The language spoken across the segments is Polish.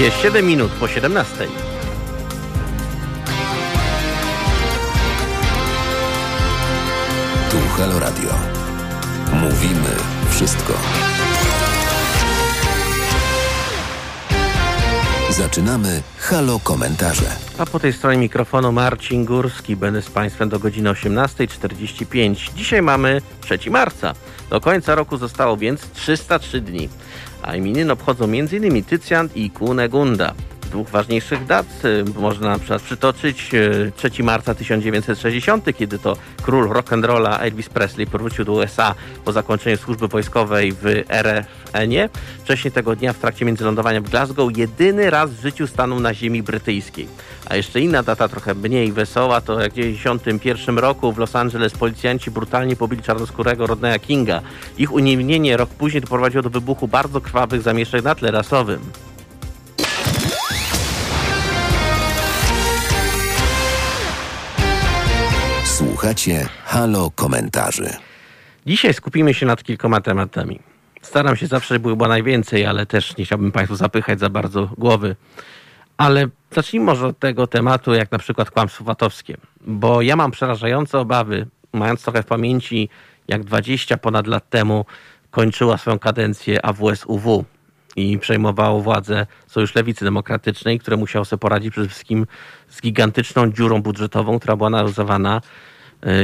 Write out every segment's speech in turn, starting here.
Jest 7 minut po 17. Tu Halo Radio. Mówimy wszystko. Zaczynamy Halo Komentarze. A po tej stronie mikrofonu Marcin Górski. Będę z Państwem do godziny 18.45. Dzisiaj mamy 3 marca. Do końca roku zostało więc 303 dni. A imieniny obchodzą m.in. Tycjan i Kunegunda dwóch ważniejszych dat y, można na przykład przytoczyć 3 y, marca 1960, kiedy to król rock'n'rolla Elvis Presley powrócił do USA po zakończeniu służby wojskowej w RFN-ie. Wcześniej tego dnia w trakcie międzylądowania w Glasgow jedyny raz w życiu stanął na ziemi brytyjskiej. A jeszcze inna data, trochę mniej wesoła, to jak w 1991 roku w Los Angeles policjanci brutalnie pobili czarnoskórego Rodneya Kinga. Ich uniewinnienie rok później doprowadziło do wybuchu bardzo krwawych zamieszek na tle rasowym. Słuchacie Halo Komentarzy. Dzisiaj skupimy się nad kilkoma tematami. Staram się zawsze, żeby było najwięcej, ale też nie chciałbym Państwu zapychać za bardzo głowy. Ale zacznijmy może od tego tematu, jak na przykład kłamstwo VAT-owskie. Bo ja mam przerażające obawy, mając trochę w pamięci, jak 20 ponad lat temu kończyła swoją kadencję AWS-UW i przejmowało władzę Sojusz Lewicy Demokratycznej, które musiało sobie poradzić przede wszystkim z gigantyczną dziurą budżetową, która była E,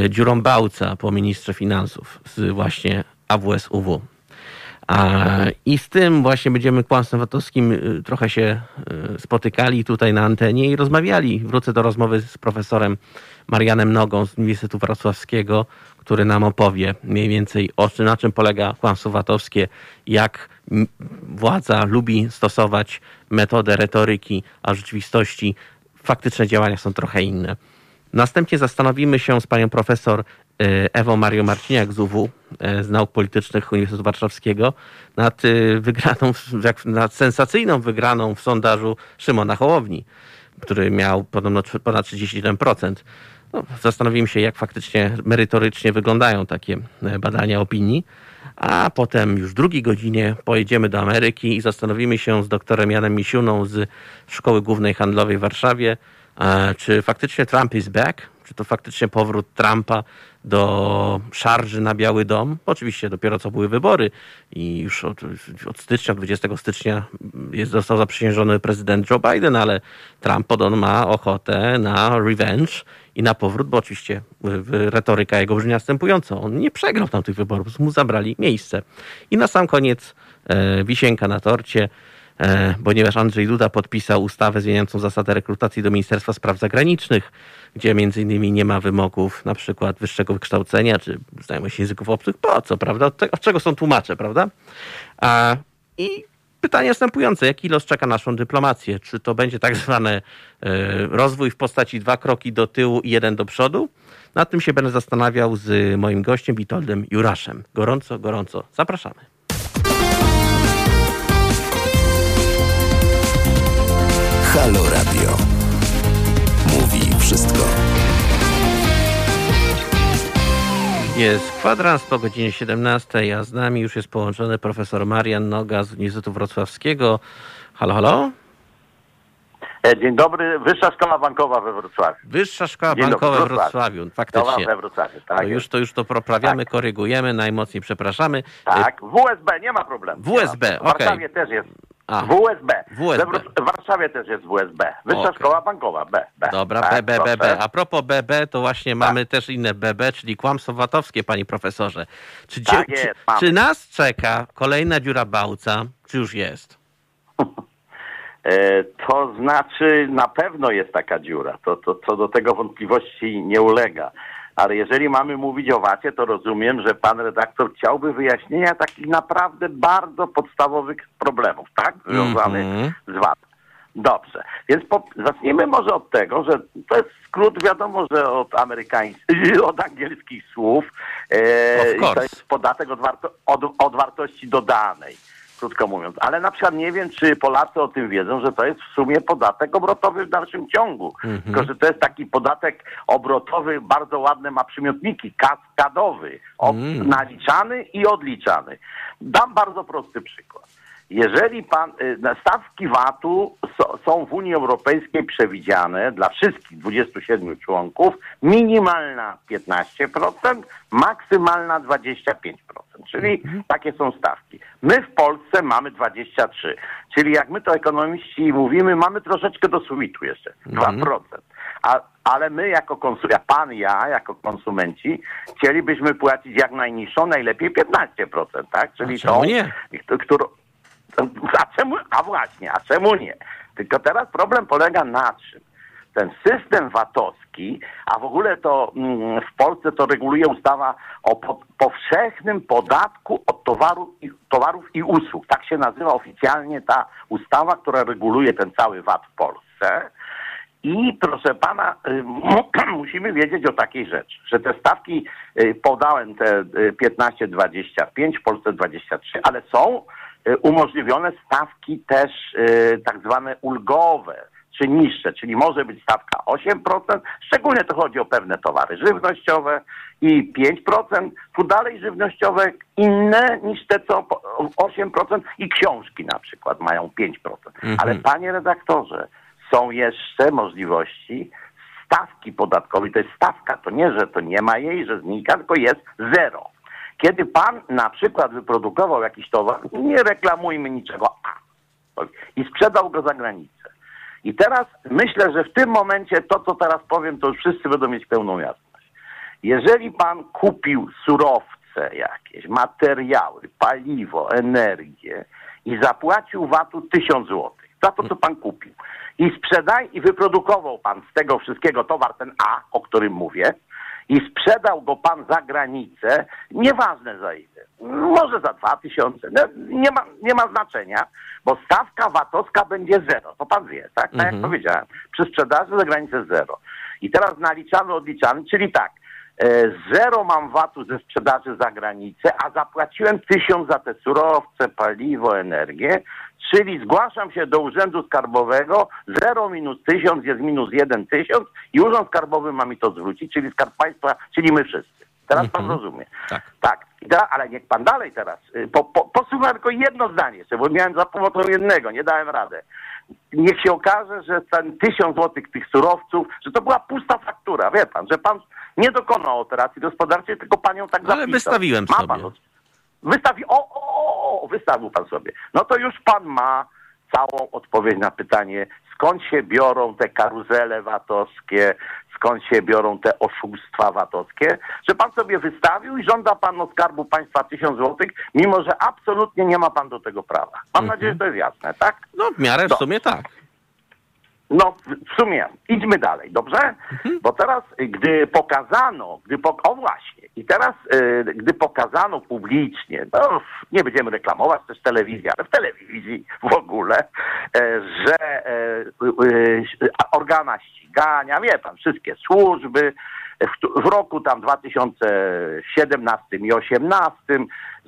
dziurą Bałca po ministrze finansów z właśnie AWS-UW. I z tym właśnie będziemy kłamstwem VAT-owskim e, trochę się e, spotykali tutaj na antenie i rozmawiali. Wrócę do rozmowy z profesorem Marianem Nogą z Uniwersytetu Wrocławskiego, który nam opowie mniej więcej o czym, na czym polega kłamstwo VAT-owskie, jak władza lubi stosować metodę retoryki, a w rzeczywistości faktyczne działania są trochę inne. Następnie zastanowimy się z panią profesor e, Ewą Marią Marciniak z UW, e, z nauk politycznych Uniwersytetu Warszawskiego, nad e, wygraną, nad sensacyjną wygraną w sondażu Szymona Hołowni, który miał podobno ponad 31%. No, zastanowimy się, jak faktycznie merytorycznie wyglądają takie badania opinii. A potem już w drugiej godzinie pojedziemy do Ameryki i zastanowimy się z doktorem Janem Misiuną z Szkoły Głównej Handlowej w Warszawie, czy faktycznie Trump is back? Czy to faktycznie powrót Trumpa do szarży na Biały Dom? Oczywiście dopiero co były wybory i już od, od stycznia, 20 stycznia jest, został zaprzysiężony prezydent Joe Biden, ale Trump podobno ma ochotę na revenge i na powrót, bo oczywiście retoryka jego brzmi następująco. On nie przegrał tam tych wyborów, mu zabrali miejsce. I na sam koniec e, wisienka na torcie. E, ponieważ Andrzej Duda podpisał ustawę zmieniającą zasadę rekrutacji do Ministerstwa Spraw Zagranicznych, gdzie między innymi nie ma wymogów na przykład wyższego wykształcenia czy znajomości języków obcych. Po co, prawda? Od, od czego są tłumacze, prawda? A, I pytanie następujące. Jaki los czeka naszą dyplomację? Czy to będzie tak zwany e, rozwój w postaci dwa kroki do tyłu i jeden do przodu? Nad tym się będę zastanawiał z moim gościem Witoldem Juraszem. Gorąco, gorąco zapraszamy. Halo Radio. Mówi wszystko. Jest kwadrans po godzinie 17, a z nami już jest połączony profesor Marian Noga z Uniwersytetu Wrocławskiego. Halo, halo? E, dzień dobry, Wyższa Szkoła Bankowa we Wrocławiu. Wyższa Szkoła Dzień Bankowa we Wrocławiu, faktycznie. we Wrocławiu, tak. To już, to już to poprawimy, tak. korygujemy, najmocniej przepraszamy. Tak, WSB, nie ma problemu. WSB, okej. W Warszawie też jest a. WSB. WSB. W Warszawie też jest WSB. Wyższa okay. Szkoła Bankowa, B. B. Dobra, tak, B, B, B, B. A propos BB, to właśnie tak. mamy też inne BB, czyli kłamstwo watowskie, panie profesorze. Czy, tak jest, czy, czy nas czeka kolejna dziura bałca, czy już jest? E, to znaczy, na pewno jest taka dziura. To, to, co do tego wątpliwości nie ulega ale jeżeli mamy mówić o VAT-ie, to rozumiem, że pan redaktor chciałby wyjaśnienia takich naprawdę bardzo podstawowych problemów, tak? Związanych mm -hmm. z VAT. Dobrze, więc po, zacznijmy może od tego, że to jest skrót, wiadomo, że od amerykańskich, od angielskich słów. E, to jest podatek od, warto, od, od wartości dodanej krótko mówiąc. Ale na przykład nie wiem, czy Polacy o tym wiedzą, że to jest w sumie podatek obrotowy w dalszym ciągu. Mhm. Tylko, że to jest taki podatek obrotowy, bardzo ładne ma przymiotniki, kaskadowy, mm. naliczany i odliczany. Dam bardzo prosty przykład. Jeżeli pan, y, stawki VAT-u są w Unii Europejskiej przewidziane dla wszystkich 27 członków minimalna 15%, maksymalna 25%, czyli takie są stawki. My w Polsce mamy 23, czyli jak my to ekonomiści mówimy, mamy troszeczkę do sumitu jeszcze, 2%. A, ale my jako konsumenci, pan i ja jako konsumenci chcielibyśmy płacić jak najniższą, najlepiej 15%, tak? Czyli tą, którą, a czemu, a właśnie, a czemu nie? Tylko teraz problem polega na czym? Ten system VAT-owski, a w ogóle to mm, w Polsce to reguluje ustawa o po, powszechnym podatku od towaru towarów i usług. Tak się nazywa oficjalnie ta ustawa, która reguluje ten cały VAT w Polsce. I proszę pana, y, musimy wiedzieć o takiej rzeczy, że te stawki, y, podałem te y, 15-25, w Polsce 23, ale są y, umożliwione stawki też y, tak zwane ulgowe, czy niższe, czyli może być stawka 8%, szczególnie to chodzi o pewne towary żywnościowe i 5%, tu dalej żywnościowe inne niż te co po- 8% i książki na przykład mają 5%. Ale panie redaktorze, są jeszcze możliwości stawki podatkowej. To jest stawka, to nie, że to nie ma jej, że znika, tylko jest zero. Kiedy pan na przykład wyprodukował jakiś towar, nie reklamujmy niczego, a, i sprzedał go za granicę. I teraz myślę, że w tym momencie to, co teraz powiem, to już wszyscy będą mieć pełną jasność. Jeżeli pan kupił surowce jakieś, materiały, paliwo, energię i zapłacił VAT-u 1000 zł za to, co pan kupił i sprzedaj i wyprodukował pan z tego wszystkiego towar ten A, o którym mówię, i sprzedał go pan za granicę, nieważne za ile, może za dwa tysiące, no, nie, ma, nie ma znaczenia, bo stawka VAT-owska będzie zero, to pan wie, tak? Tak jak powiedziałem, przy sprzedaży za granicę zero. I teraz naliczamy, odliczamy, czyli tak, e, zero mam VAT-u ze sprzedaży za granicę, a zapłaciłem tysiąc za te surowce, paliwo, energię, czyli zgłaszam się do Urzędu Skarbowego, zero minus tysiąc jest minus jeden tysiąc i Urząd Skarbowy ma mi to zwrócić, czyli Skarb Państwa, czyli my wszyscy. Teraz pan rozumie. Tak. Tak. Ale niech pan dalej teraz. y, Po, po, posłuchaj tylko jedno zdanie jeszcze, bo miałem za pomocą jednego, nie dałem radę. Niech się okaże, że ten tysiąc złotych tych surowców, że to była pusta faktura, wie pan, że pan nie dokonał operacji gospodarczej, tylko pan ją tak Ale zapisał. wystawiłem Ma sobie. Pan, wystawi, o, o, o, wystawił pan sobie. No to już pan ma całą odpowiedź na pytanie, skąd się biorą te karuzele VAT-owskie, skąd się biorą te oszustwa VAT-owskie, że pan sobie wystawił i żąda pan od Skarbu Państwa tysiąc złotych, mimo że absolutnie nie ma pan do tego prawa. Mam nadzieję, że to jest jasne, tak? No w miarę w sumie tak. No, w sumie, idźmy dalej, dobrze? Bo teraz, gdy pokazano, gdy po, o właśnie, i teraz, y, gdy pokazano publicznie, no, nie będziemy reklamować też telewizji, ale w telewizji w ogóle, e, że e, y, y, organa ścigania, wie pan, wszystkie służby, w, w roku tam 2017 i 2018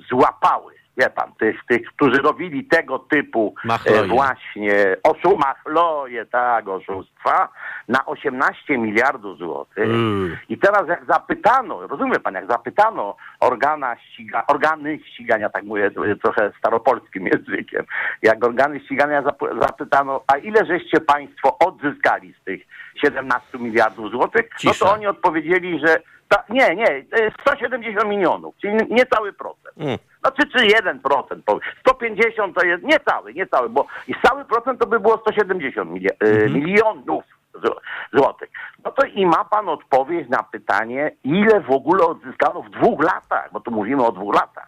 złapały, wie pan, tych, tych którzy robili tego typu Machloje. e, właśnie oszumach, loje, tak, oszustwa, na 18 miliardów złotych. Mm. I teraz jak zapytano, rozumie pan, jak zapytano organa ściga, organy ścigania, tak mówię e, trochę staropolskim językiem, jak organy ścigania zap- zapytano, a ile żeście państwo odzyskali z tych 17 miliardów złotych, no Cisza. to oni odpowiedzieli, że ta, nie, nie, to jest 170 milionów, czyli niecały procent. Mm. No czy, czy 1%, powie- 150 to jest niecały, niecały, bo i cały procent to by było 170 milia, e, milionów zł- złotych. No to i ma pan odpowiedź na pytanie, ile w ogóle odzyskano w dwóch latach, bo tu mówimy o dwóch latach.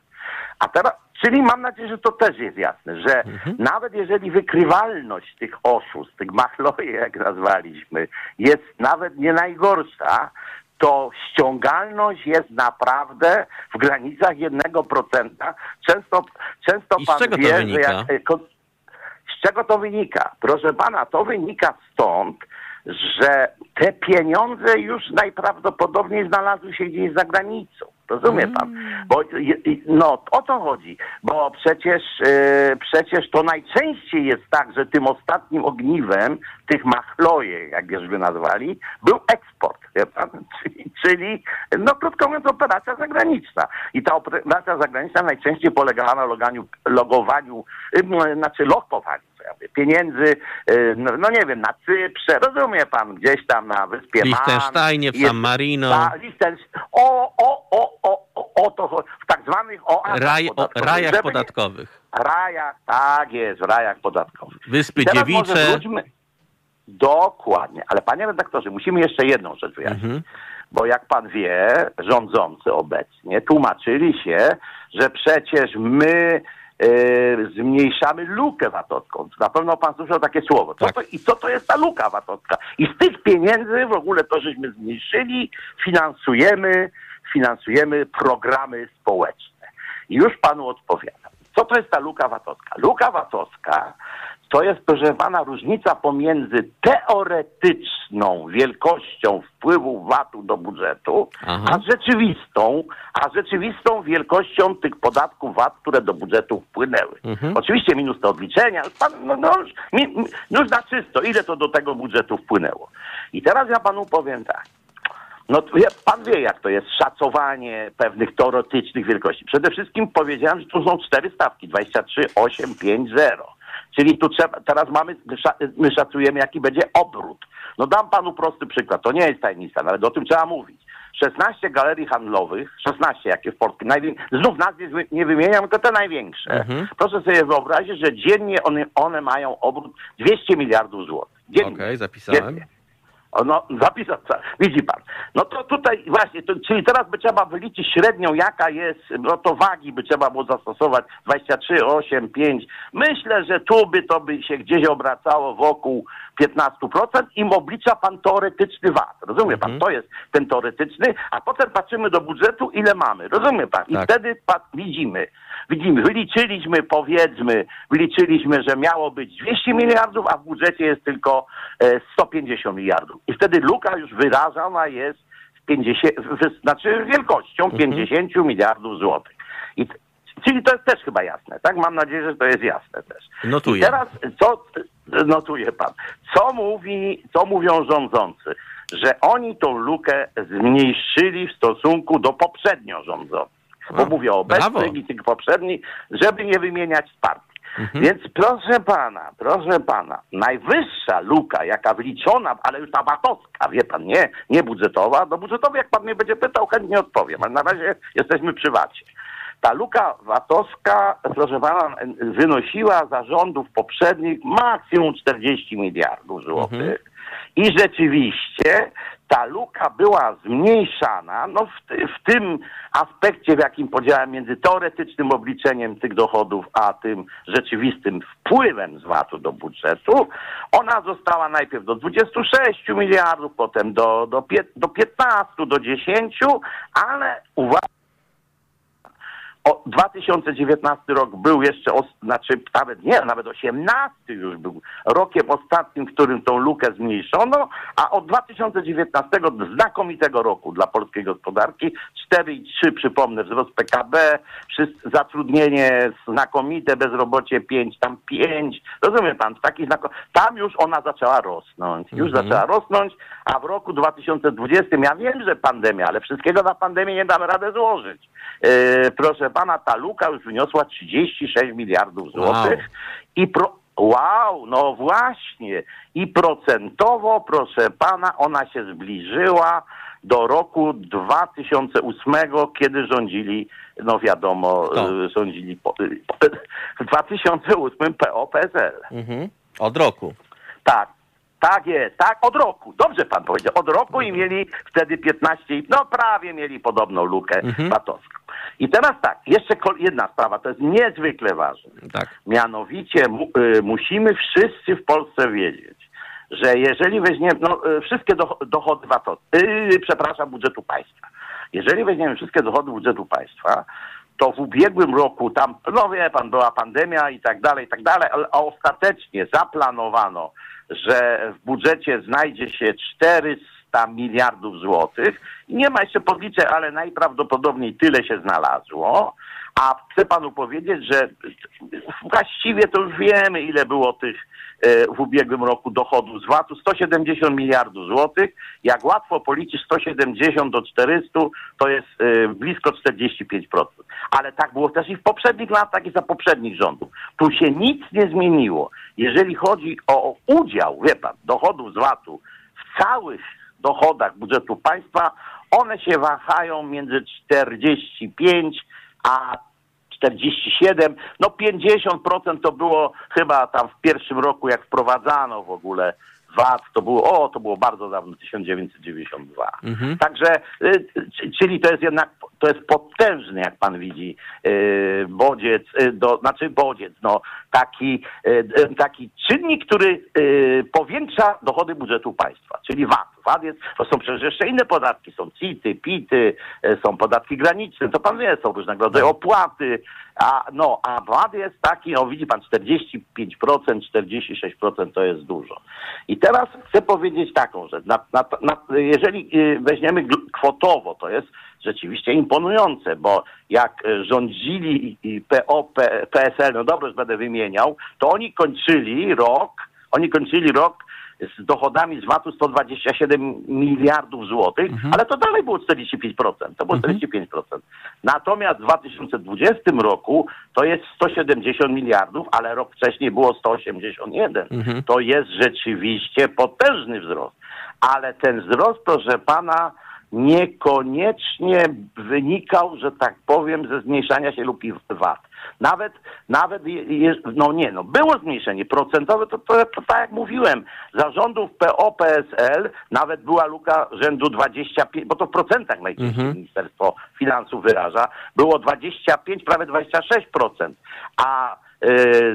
A teraz, czyli mam nadzieję, że to też jest jasne, że nawet jeżeli wykrywalność tych oszustw, tych machloje, jak nazwaliśmy, jest nawet nie najgorsza, to ściągalność jest naprawdę w granicach 1%. Często, często I pan wie, wynika? że jak... Z czego to wynika? Proszę pana, to wynika stąd, że te pieniądze już najprawdopodobniej znalazły się gdzieś za granicą. Rozumie pan? Bo je- i- no o co chodzi? Bo przecież e, przecież to najczęściej jest tak, że tym ostatnim ogniwem tych machlojek, jak żeśmy nazwali, był eksport? Czyli, czyli no krótko mówiąc operacja zagraniczna. I ta operacja zagraniczna najczęściej polegała na loganiu, logowaniu, ym, znaczy lokowaniu pieniędzy, y, no, no nie wiem, na Cyprze, rozumie pan, gdzieś tam na wyspie. Liechtensteinie, w San Marino. Ta, o, o, o, o, o, o to w tak zwanych oazach Raj, o, podatkowych. rajach Żeby podatkowych. Rajach, tak jest, w rajach podatkowych. Wyspy teraz Dziewicze. wróćmy- Dokładnie, ale panie redaktorze, musimy jeszcze jedną rzecz wyjaśnić. Mhm. Bo jak pan wie, rządzący obecnie tłumaczyli się, że przecież my zmniejszamy lukę VAT-owską. Na pewno pan słyszał takie słowo. Co Tak. to, I co to jest ta luka VAT-owska? I z tych pieniędzy w ogóle to, żeśmy zmniejszyli, finansujemy, finansujemy programy społeczne. I już panu odpowiadam. Co to jest ta luka VAT-owska? Luka VAT-owska to jest, proszę pana, różnica pomiędzy teoretyczną wielkością wpływu VAT-u do budżetu, Aha. a rzeczywistą, a rzeczywistą wielkością tych podatków VAT, które do budżetu wpłynęły. Mhm. Oczywiście minus te odliczenia, pan, no, no, już, mi, już na czysto, ile to do tego budżetu wpłynęło. I teraz ja panu powiem tak. No pan wie, jak to jest szacowanie pewnych teoretycznych wielkości. Przede wszystkim powiedziałem, że tu są cztery stawki, 23, 8, 5, 0. Czyli tu trzeba, teraz mamy, my sza- my szacujemy, jaki będzie obrót. No dam panu prosty przykład, to nie jest tajemnica, ale o tym trzeba mówić. 16 galerii handlowych, 16 jakie w Polsce, najwię- znów nazw nie wy- nie wymieniam, tylko te największe. Mhm. Proszę sobie wyobrazić, że dziennie one, one mają obrót 200 miliardów złotych. Okej, zapisałem. Dziennie. No, zapisał, widzi pan. No to tutaj właśnie, to, czyli teraz by trzeba wyliczyć średnią, jaka jest, no to wagi by trzeba było zastosować 23, 8, 5. Myślę, że tu by to by się gdzieś obracało wokół 15% i oblicza pan teoretyczny VAT. Rozumie pan? Mhm. To jest ten teoretyczny, a potem patrzymy do budżetu, ile mamy. Rozumie pan? I Tak. wtedy widzimy, widzimy, wyliczyliśmy, powiedzmy, wyliczyliśmy, że miało być 200 miliardów, a w budżecie jest tylko e, 150 miliardów. I wtedy luka już wyrażana jest w 50, w, w, znaczy wielkością 50 miliardów złotych. I, czyli to jest też chyba jasne, tak? Mam nadzieję, że to jest jasne też. Notuję. I teraz co notuje pan? Co mówi, co mówią rządzący? Że oni tą lukę zmniejszyli w stosunku do poprzednio rządzących. Bo mówię o obecnych i tych poprzednich, żeby nie wymieniać partii. Mhm. Więc proszę pana, proszę pana, najwyższa luka, jaka wliczona, ale już ta VAT-owska, wie pan, nie, nie budżetowa, do budżetowej jak pan mnie będzie pytał, chętnie odpowiem, ale na razie jesteśmy przy VAT-ie. Ta luka VAT-owska, proszę pana, wynosiła za rządów poprzednich maksimum 40 miliardów złotych. Mhm. I rzeczywiście ta luka była zmniejszana no w, w tym aspekcie, w jakim podziałem między teoretycznym obliczeniem tych dochodów, a tym rzeczywistym wpływem z VAT-u do budżetu. Ona została najpierw do 26 miliardów, potem do, do, do 15, do 10, ale uwaga, o, 2019 rok był jeszcze, znaczy nawet nie, nawet 18 już był rokiem ostatnim, w którym tą lukę zmniejszono, a od 2019 znakomitego roku dla polskiej gospodarki 4,3 przypomnę wzrost PKB, zatrudnienie znakomite, bezrobocie 5, tam 5, rozumie pan, taki znako... tam już ona zaczęła rosnąć, już Mhm. zaczęła rosnąć, a w roku 2020, ja wiem, że pandemia, ale wszystkiego na pandemię nie damy radę złożyć. Yy, proszę pana, ta luka już wyniosła 36 miliardów złotych i pro... Wow, no właśnie. I procentowo, proszę pana, ona się zbliżyła do roku 2008, kiedy rządzili, no wiadomo, Kto? y, rządzili po, y, w 2008 PO-PSL. Mhm. Od roku. Tak, tak jest, tak, od roku. Dobrze pan powiedział, od roku i mieli wtedy 15, i- no prawie mieli podobną lukę Mhm. VAT-owską. I teraz tak, jeszcze jedna sprawa, to jest niezwykle ważne. Tak. Mianowicie mu, y, musimy wszyscy w Polsce wiedzieć, że jeżeli weźmiemy no, y, wszystkie do, dochody VAT, y, przepraszam, budżetu państwa, jeżeli weźmiemy wszystkie dochody budżetu państwa, to w ubiegłym roku tam, no wie pan, była pandemia i tak dalej, i tak dalej, ale ostatecznie zaplanowano, że w budżecie znajdzie się 400 miliardów złotych. Nie ma jeszcze podliczeń, ale najprawdopodobniej tyle się znalazło. A chcę panu powiedzieć, że właściwie to już wiemy, ile było tych w ubiegłym roku dochodów z VAT-u. 170 miliardów złotych. Jak łatwo policzyć 170 do 400, to jest e, blisko 45%. Ale tak było też i w poprzednich latach, i za poprzednich rządów. Tu się nic nie zmieniło. Jeżeli chodzi o udział, wie pan, dochodów z VAT-u w całych dochodach budżetu państwa, one się wahają między 45 a 47, no 50% to było chyba tam w pierwszym roku, jak wprowadzano w ogóle VAT, to było, o, to było bardzo dawno, 1992. Mhm. Także, y, czyli to jest jednak, to jest potężny, jak pan widzi, y, bodziec, y, do, znaczy bodziec, no, taki, taki czynnik, który powiększa dochody budżetu państwa, czyli VAT. VAT jest, to są przecież jeszcze inne podatki, są CIT-y, PIT-y, y, są podatki graniczne, to pan wie, są różnego rodzaju opłaty, a, no, a VAT jest taki, no widzi pan, 45%, 46% to jest dużo. I teraz chcę powiedzieć taką rzecz. Na, na, na, jeżeli y, weźmiemy kwotowo, to jest rzeczywiście imponujące, bo jak y, rządzili PO, PSL, no dobrze, już będę wymieniał, to oni kończyli rok, oni kończyli rok z dochodami z VAT-u 127 miliardów złotych, ale to dalej było 45%, to było 45%. Natomiast w 2020 roku to jest 170 miliardów, ale rok wcześniej było 181. To jest rzeczywiście potężny wzrost. Ale ten wzrost, proszę pana, niekoniecznie wynikał, że tak powiem, ze zmniejszania się luki VAT. Nawet, nawet, je, no nie, no było zmniejszenie procentowe, to, to, to tak jak mówiłem, zarządów PO, PSL nawet była luka rzędu 25, bo to w procentach najczęściej Ministerstwo Finansów wyraża, było 25, prawie 26%, a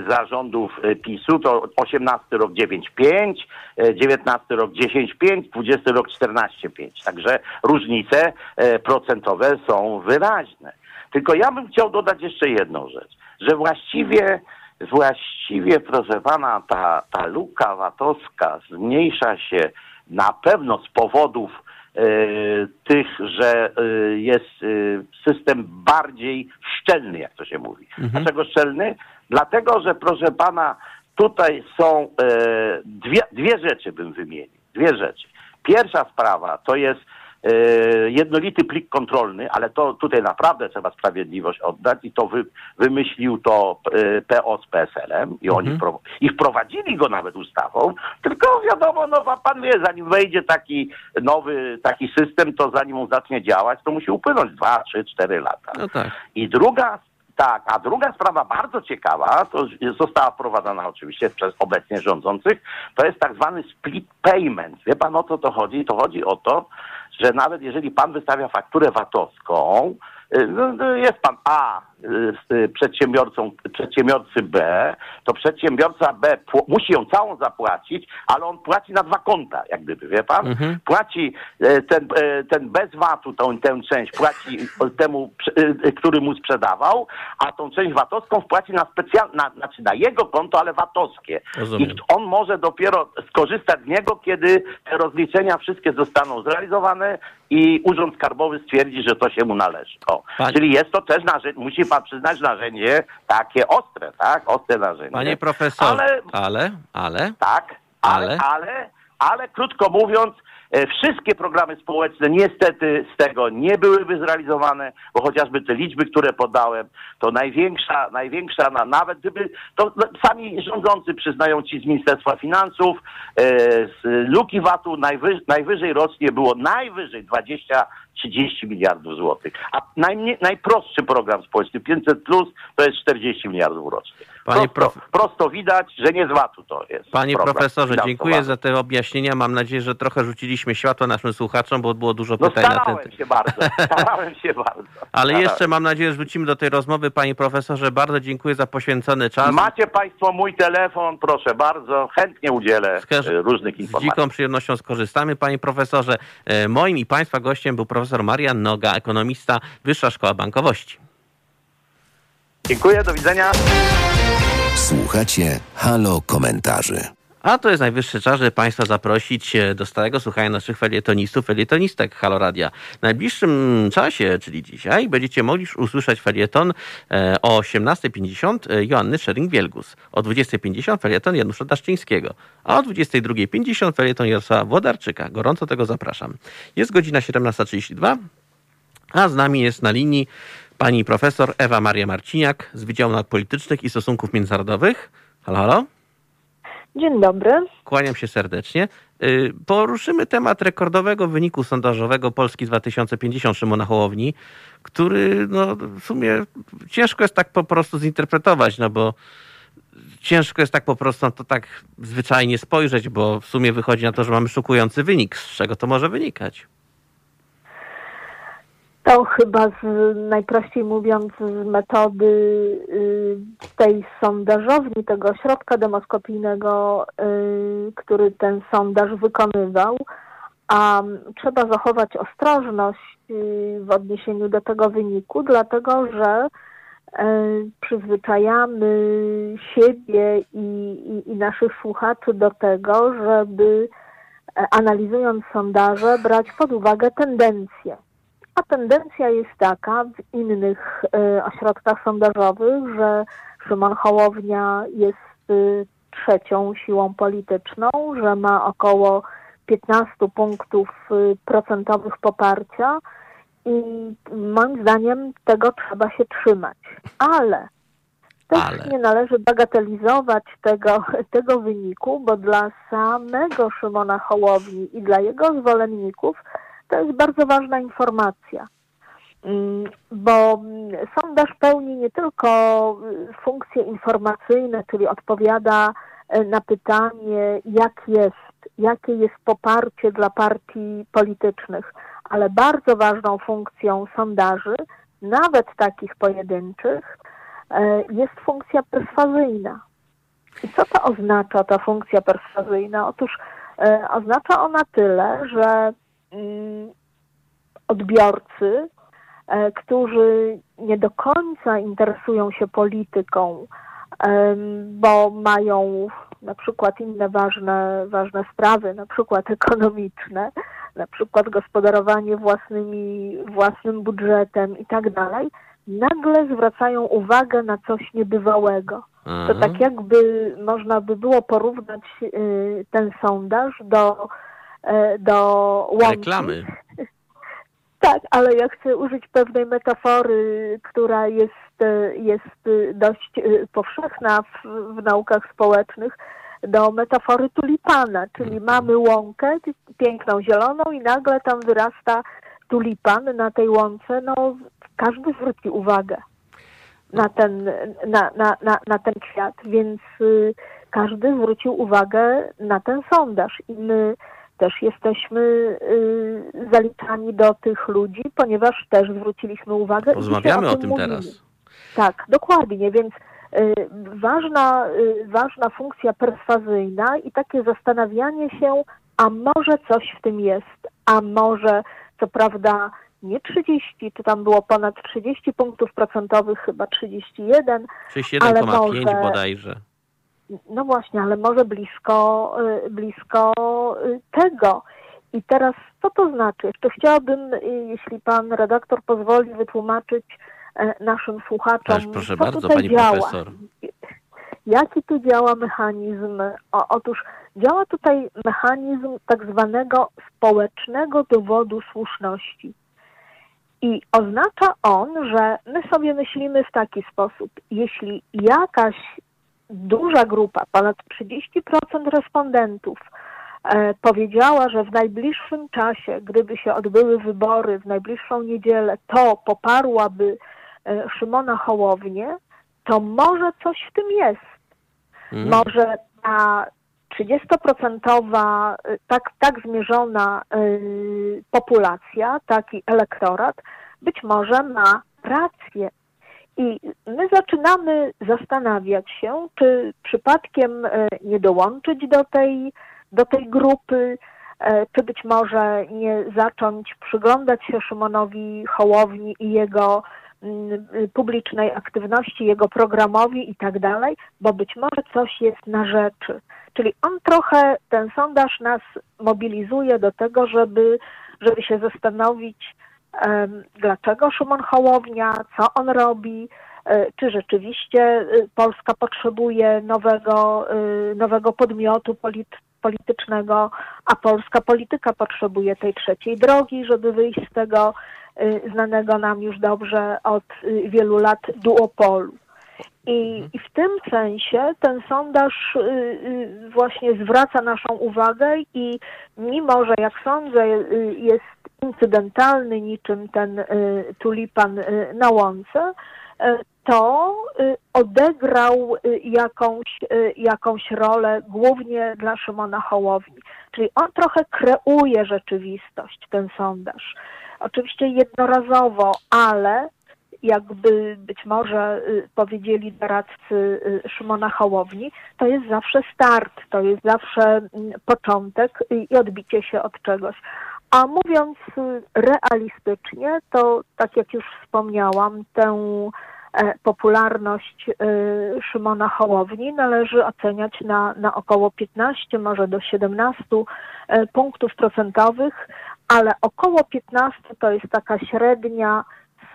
zarządów y, PiSu to 18 rok 9,5, y, 19 rok 10,5, 20 rok 14,5. Także różnice y, procentowe są wyraźne. Tylko ja bym chciał dodać jeszcze jedną rzecz, że właściwie, właściwie proszę pana, ta, ta luka VAT-owska zmniejsza się na pewno z powodów e, tych, że e, jest e, system bardziej szczelny, jak to się mówi. Dlaczego szczelny? Dlatego, że proszę pana, tutaj są e, dwie, dwie rzeczy bym wymienił. Dwie rzeczy. Pierwsza sprawa to jest e, jednolity plik kontrolny, ale to tutaj naprawdę trzeba sprawiedliwość oddać i to wy, wymyślił to e, PO z PSL-em i oni wpro, i wprowadzili go nawet ustawą, tylko wiadomo, no pan wie, zanim wejdzie taki nowy taki system, to zanim on zacznie działać, to musi upłynąć dwa, trzy, cztery lata. No tak. I druga, tak, a druga sprawa bardzo ciekawa, to została wprowadzona oczywiście przez obecnie rządzących, to jest tak zwany split payment. Wie pan o co to chodzi? To chodzi o to, że nawet jeżeli pan wystawia fakturę VAT-owską, y, no, no, jest pan A z przedsiębiorcą, przedsiębiorcy B, to przedsiębiorca B musi ją całą zapłacić, ale on płaci na dwa konta, jak gdyby, wie pan? Płaci e, ten, e, ten bez VAT-u tą, tę część płaci temu, e, który mu sprzedawał, a tą część VAT-owską wpłaci na specjalne, na, znaczy na jego konto, ale VAT-owskie. Rozumiem. I on może dopiero skorzystać z niego, kiedy te rozliczenia wszystkie zostaną zrealizowane i Urząd Skarbowy stwierdzi, że to się mu należy. O. Czyli jest to też narzędzie, musi pan przyznać narzędzie takie ostre, tak? Ostre narzędzie. Panie profesorze, Ale ale, ale, tak, ale, Ale? ale, ale, krótko mówiąc, e, wszystkie programy społeczne niestety z tego nie byłyby zrealizowane, bo chociażby te liczby, które podałem, to największa, największa, na, nawet gdyby, to no, sami rządzący przyznają ci z Ministerstwa Finansów, e, z luki VAT-u najwyżej, najwyżej rocznie było najwyżej 20 30 miliardów złotych. A najmniej, najprostszy program społeczny 500 plus to jest 40 miliardów rocznie. Panie prosto, prof- prosto widać, że nie z to jest. Panie program profesorze, finansowany. dziękuję za te objaśnienia. Mam nadzieję, że trochę rzuciliśmy światło naszym słuchaczom, bo było dużo No pytań na ten temat. się bardzo, starałem się bardzo. Ale Starałem. jeszcze mam nadzieję, że wrócimy do tej rozmowy. Panie profesorze, bardzo dziękuję za poświęcony czas. Macie Państwo mój telefon, proszę bardzo, chętnie udzielę Z e, różnych Z informacji. dziką przyjemnością skorzystamy, panie profesorze. E, Moim i państwa gościem był profesor Marian Noga, ekonomista, Wyższa Szkoła Bankowości. Dziękuję, do widzenia. Słuchacie Halo Komentarzy. A to jest najwyższy czas, żeby Państwa zaprosić e, do stałego słuchania naszych felietonistów, felietonistek Halo Radia. W najbliższym czasie, czyli dzisiaj, będziecie mogli usłyszeć felieton e, o 18.50 e, Joanny Szering-Wielgus, o 20.50 felieton Janusza Daszczyńskiego, a o 22.50 felieton Jarosława Wodarczyka. Gorąco tego zapraszam. Jest godzina 17.32, a z nami jest na linii pani profesor Ewa Maria Marciniak z Wydziału Nauk Politycznych i Stosunków Międzynarodowych. Halo, halo. Dzień dobry. Kłaniam się serdecznie. Y, Poruszymy temat rekordowego wyniku sondażowego Polski 2050 Szymona Hołowni, który no, w sumie ciężko jest tak po prostu zinterpretować, no bo ciężko jest tak po prostu na to tak zwyczajnie spojrzeć, bo w sumie wychodzi na to, że mamy szokujący wynik. Z czego to może wynikać? To chyba z, najprościej mówiąc z metody y, tej sondażowni, tego ośrodka demoskopijnego, y, który ten sondaż wykonywał, a trzeba zachować ostrożność y, w odniesieniu do tego wyniku, dlatego że przyzwyczajamy siebie i, i, i naszych słuchaczy do tego, żeby e, analizując sondaże brać pod uwagę tendencje. A tendencja jest taka w innych y, ośrodkach sondażowych, że Szymon Hołownia jest y, trzecią siłą polityczną, że ma około 15 punktów y, procentowych poparcia i moim zdaniem tego trzeba się trzymać. Ale też Ale. nie należy bagatelizować tego, tego wyniku, bo dla samego Szymona Hołowni i dla jego zwolenników to jest bardzo ważna informacja. Mm, Bo mm, sondaż pełni nie tylko y, funkcje informacyjne, czyli odpowiada e, na pytanie, jak jest, jakie jest poparcie dla partii politycznych, ale bardzo ważną funkcją sondaży, nawet takich pojedynczych, e, jest funkcja perswazyjna. I co to oznacza, ta funkcja perswazyjna? Otóż e, oznacza ona tyle, że odbiorcy, e, którzy nie do końca interesują się polityką, bo mają na przykład inne ważne, ważne sprawy, na przykład ekonomiczne, na przykład gospodarowanie własnymi, własnym budżetem i tak dalej, nagle zwracają uwagę na coś niebywałego. To Aha. tak jakby można by było porównać y, ten sondaż do, do łąki. Reklamy. Tak, ale ja chcę użyć pewnej metafory, która jest, e, jest e, dość e, powszechna w, w naukach społecznych, do metafory tulipana, czyli mamy łąkę piękną, zieloną i nagle tam wyrasta tulipan na tej łące. No, każdy zwróci uwagę na ten, na, na, na, na ten kwiat, więc y, każdy zwrócił uwagę na ten sondaż i my też jesteśmy y, zaliczani do tych ludzi, ponieważ też zwróciliśmy uwagę. i Porozmawiamy dzisiaj o tym mówimy. teraz. Tak, dokładnie, więc y, ważna, y, ważna funkcja perswazyjna i takie zastanawianie się, a może coś w tym jest, a może co prawda nie 30, czy tam było ponad 30 punktów procentowych, chyba 31, 31,5 może- bodajże. No właśnie, ale może blisko, y, blisko y, tego. I teraz co to znaczy? Jeszcze chciałabym, y, jeśli pan redaktor pozwoli, wytłumaczyć e, naszym słuchaczom, proszę co bardzo, tutaj pani działa. profesor. Jaki tu działa mechanizm? O, otóż działa tutaj mechanizm tak zwanego społecznego dowodu słuszności. I oznacza on, że my sobie myślimy w taki sposób, jeśli jakaś duża grupa, ponad 30% respondentów e, powiedziała, że w najbliższym czasie, gdyby się odbyły wybory w najbliższą niedzielę, to poparłaby e, Szymona Hołownię, to może coś w tym jest. Mhm. Może ta 30% y, tak, tak zmierzona populacja, taki elektorat, być może ma rację. I my zaczynamy zastanawiać się, czy przypadkiem y, nie dołączyć do tej, do tej grupy, y, czy być może nie zacząć przyglądać się Szymonowi Hołowni i jego mm, publicznej aktywności, jego programowi i tak dalej, bo być może coś jest na rzeczy. Czyli on trochę, ten sondaż nas mobilizuje do tego, żeby, żeby się zastanowić, dlaczego Szymon Hołownia, co on robi, e, czy rzeczywiście e, Polska potrzebuje nowego, e, nowego podmiotu polit, politycznego, a polska polityka potrzebuje tej trzeciej drogi, żeby wyjść z tego znanego nam już dobrze od wielu lat duopolu. I, I w tym sensie ten sondaż y, y, właśnie zwraca naszą uwagę i mimo, że jak sądzę y, jest incydentalny niczym ten tulipan na łące, to odegrał jakąś, jakąś rolę głównie dla Szymona Hołowni. Czyli on trochę kreuje rzeczywistość, ten sondaż. Oczywiście jednorazowo, ale jakby być może y, powiedzieli doradcy y, Szymona Hołowni, to jest zawsze start, to jest zawsze mm, początek i odbicie się od czegoś. A mówiąc y, realistycznie, to tak jak już wspomniałam, tę e, popularność Szymona Hołowni należy oceniać na, na około 15, może do 17 e, punktów procentowych, ale około 15 to jest taka średnia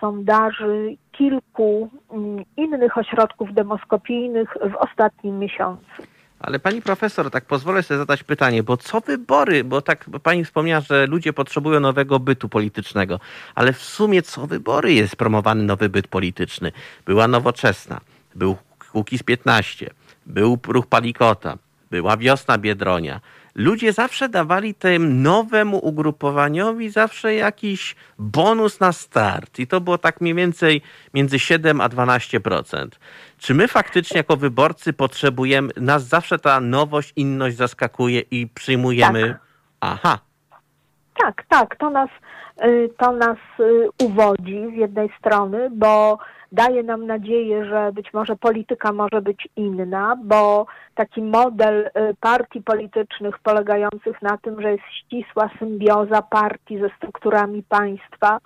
sondaży kilku mm, innych ośrodków demoskopijnych w ostatnim miesiącu. Ale pani profesor, tak pozwolę sobie zadać pytanie, bo co wybory, bo tak pani wspomniała, że ludzie potrzebują nowego bytu politycznego, ale w sumie co wybory jest promowany nowy byt polityczny? Była Nowoczesna, był Kukiz 15, był Ruch Palikota, była Wiosna Biedronia. Ludzie zawsze dawali temu nowemu ugrupowaniowi zawsze jakiś bonus na start i to było tak mniej więcej między 7 a 12%. Czy my faktycznie jako wyborcy potrzebujemy, nas zawsze ta nowość, inność zaskakuje i przyjmujemy... Tak. Aha, Tak, tak, to nas, y, to nas y, uwodzi z jednej strony, bo daje nam nadzieję, że być może polityka może być inna, bo taki model y, partii politycznych polegających na tym, że jest ścisła symbioza partii ze strukturami państwa,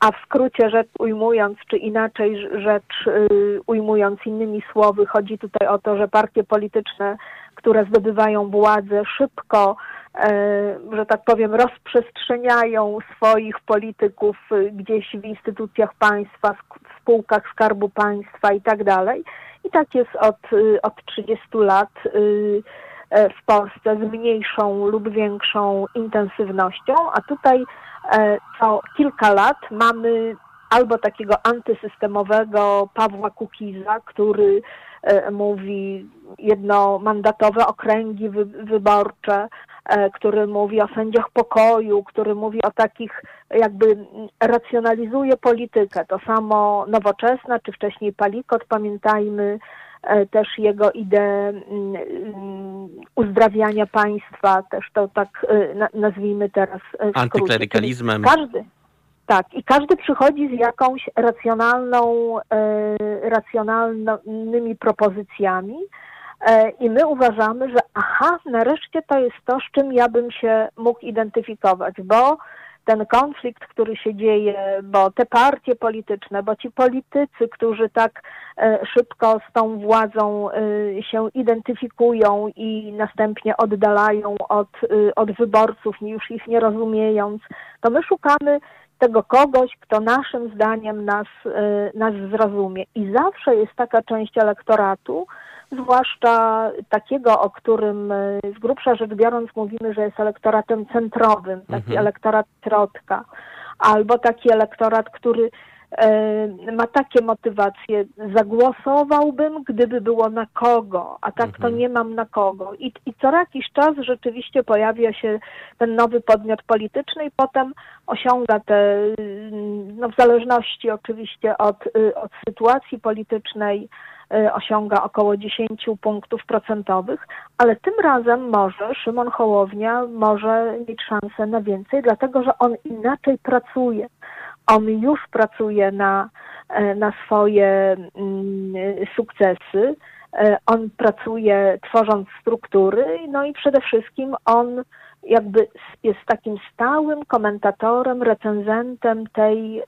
a w skrócie rzecz ujmując, czy inaczej rzecz ujmując innymi słowy, chodzi tutaj o to, że partie polityczne, które zdobywają władzę szybko, że tak powiem, rozprzestrzeniają swoich polityków y, gdzieś w instytucjach państwa, w spółkach Skarbu Państwa i tak dalej. I tak jest od, y, od 30 lat y, e, w Polsce z mniejszą lub większą intensywnością, a tutaj e, co kilka lat mamy albo takiego antysystemowego Pawła Kukiza, który e, mówi jednomandatowe okręgi wy, wyborcze, e, który mówi o sędziach pokoju, który mówi o takich, jakby racjonalizuje politykę. To samo Nowoczesna, czy wcześniej Palikot, pamiętajmy e, też jego ideę mm, uzdrawiania państwa, też to tak e, na- nazwijmy teraz e. Antyklerykalizmem. Każdy, tak, i każdy przychodzi z jakąś racjonalną, e, racjonalnymi propozycjami e, i my uważamy, że aha, nareszcie to jest to, z czym ja bym się mógł identyfikować, bo ten konflikt, który się dzieje, bo te partie polityczne, bo ci politycy, którzy tak e, szybko z tą władzą e, się identyfikują i następnie oddalają od, e, od wyborców, już ich nie rozumiejąc, to my szukamy tego kogoś, kto naszym zdaniem nas, e, nas zrozumie. I zawsze jest taka część elektoratu, zwłaszcza takiego, o którym e, z grubsza rzecz biorąc mówimy, że jest elektoratem centrowym, taki Mhm. elektorat środka, albo taki elektorat, który e, ma takie motywacje, zagłosowałbym, gdyby było na kogo, a tak to Mhm. nie mam na kogo. I, I co jakiś czas rzeczywiście pojawia się ten nowy podmiot polityczny i potem osiąga te, no w zależności oczywiście od, y, od sytuacji politycznej, osiąga około 10 punktów procentowych, ale tym razem może Szymon Hołownia może mieć szansę na więcej, dlatego że on inaczej pracuje. On już pracuje na, e, na swoje mm, sukcesy. E, On pracuje tworząc struktury, no i przede wszystkim on jakby jest takim stałym komentatorem, recenzentem tej e,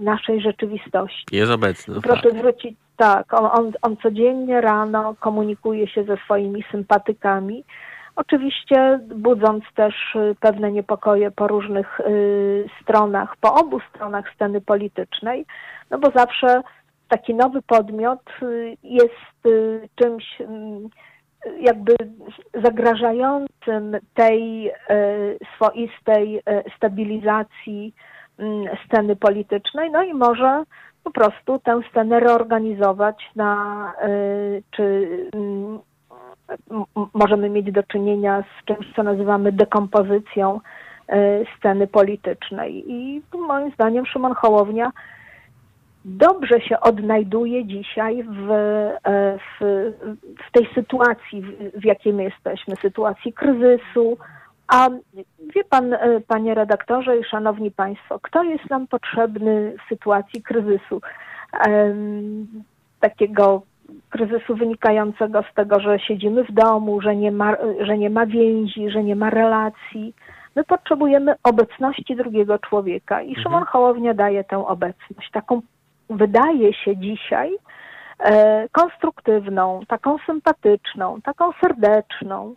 naszej rzeczywistości. Jest obecny. Proszę fakt. zwrócić, tak. On, on, codziennie rano komunikuje się ze swoimi sympatykami. Oczywiście budząc też y, pewne niepokoje po różnych y, stronach, po obu stronach sceny politycznej, no bo zawsze taki nowy podmiot y, jest y, czymś y, jakby zagrażającym tej y, swoistej stabilizacji mm, sceny politycznej, no i może po prostu tę scenę reorganizować na, y, czy mm, możemy mieć do czynienia z czymś, co nazywamy dekompozycją y, sceny politycznej. I moim zdaniem Szymon Hołownia dobrze się odnajduje dzisiaj w, e, w, w tej sytuacji, w, w jakiej my jesteśmy, sytuacji kryzysu. A wie pan, e, panie redaktorze i szanowni państwo, kto jest nam potrzebny w sytuacji kryzysu? Takiego kryzysu wynikającego z tego, że siedzimy w domu, że nie ma, że nie ma więzi, że nie ma relacji. My potrzebujemy obecności drugiego człowieka i Szymon Hołownia daje tę obecność, taką wydaje się dzisiaj e, konstruktywną, taką sympatyczną, taką serdeczną.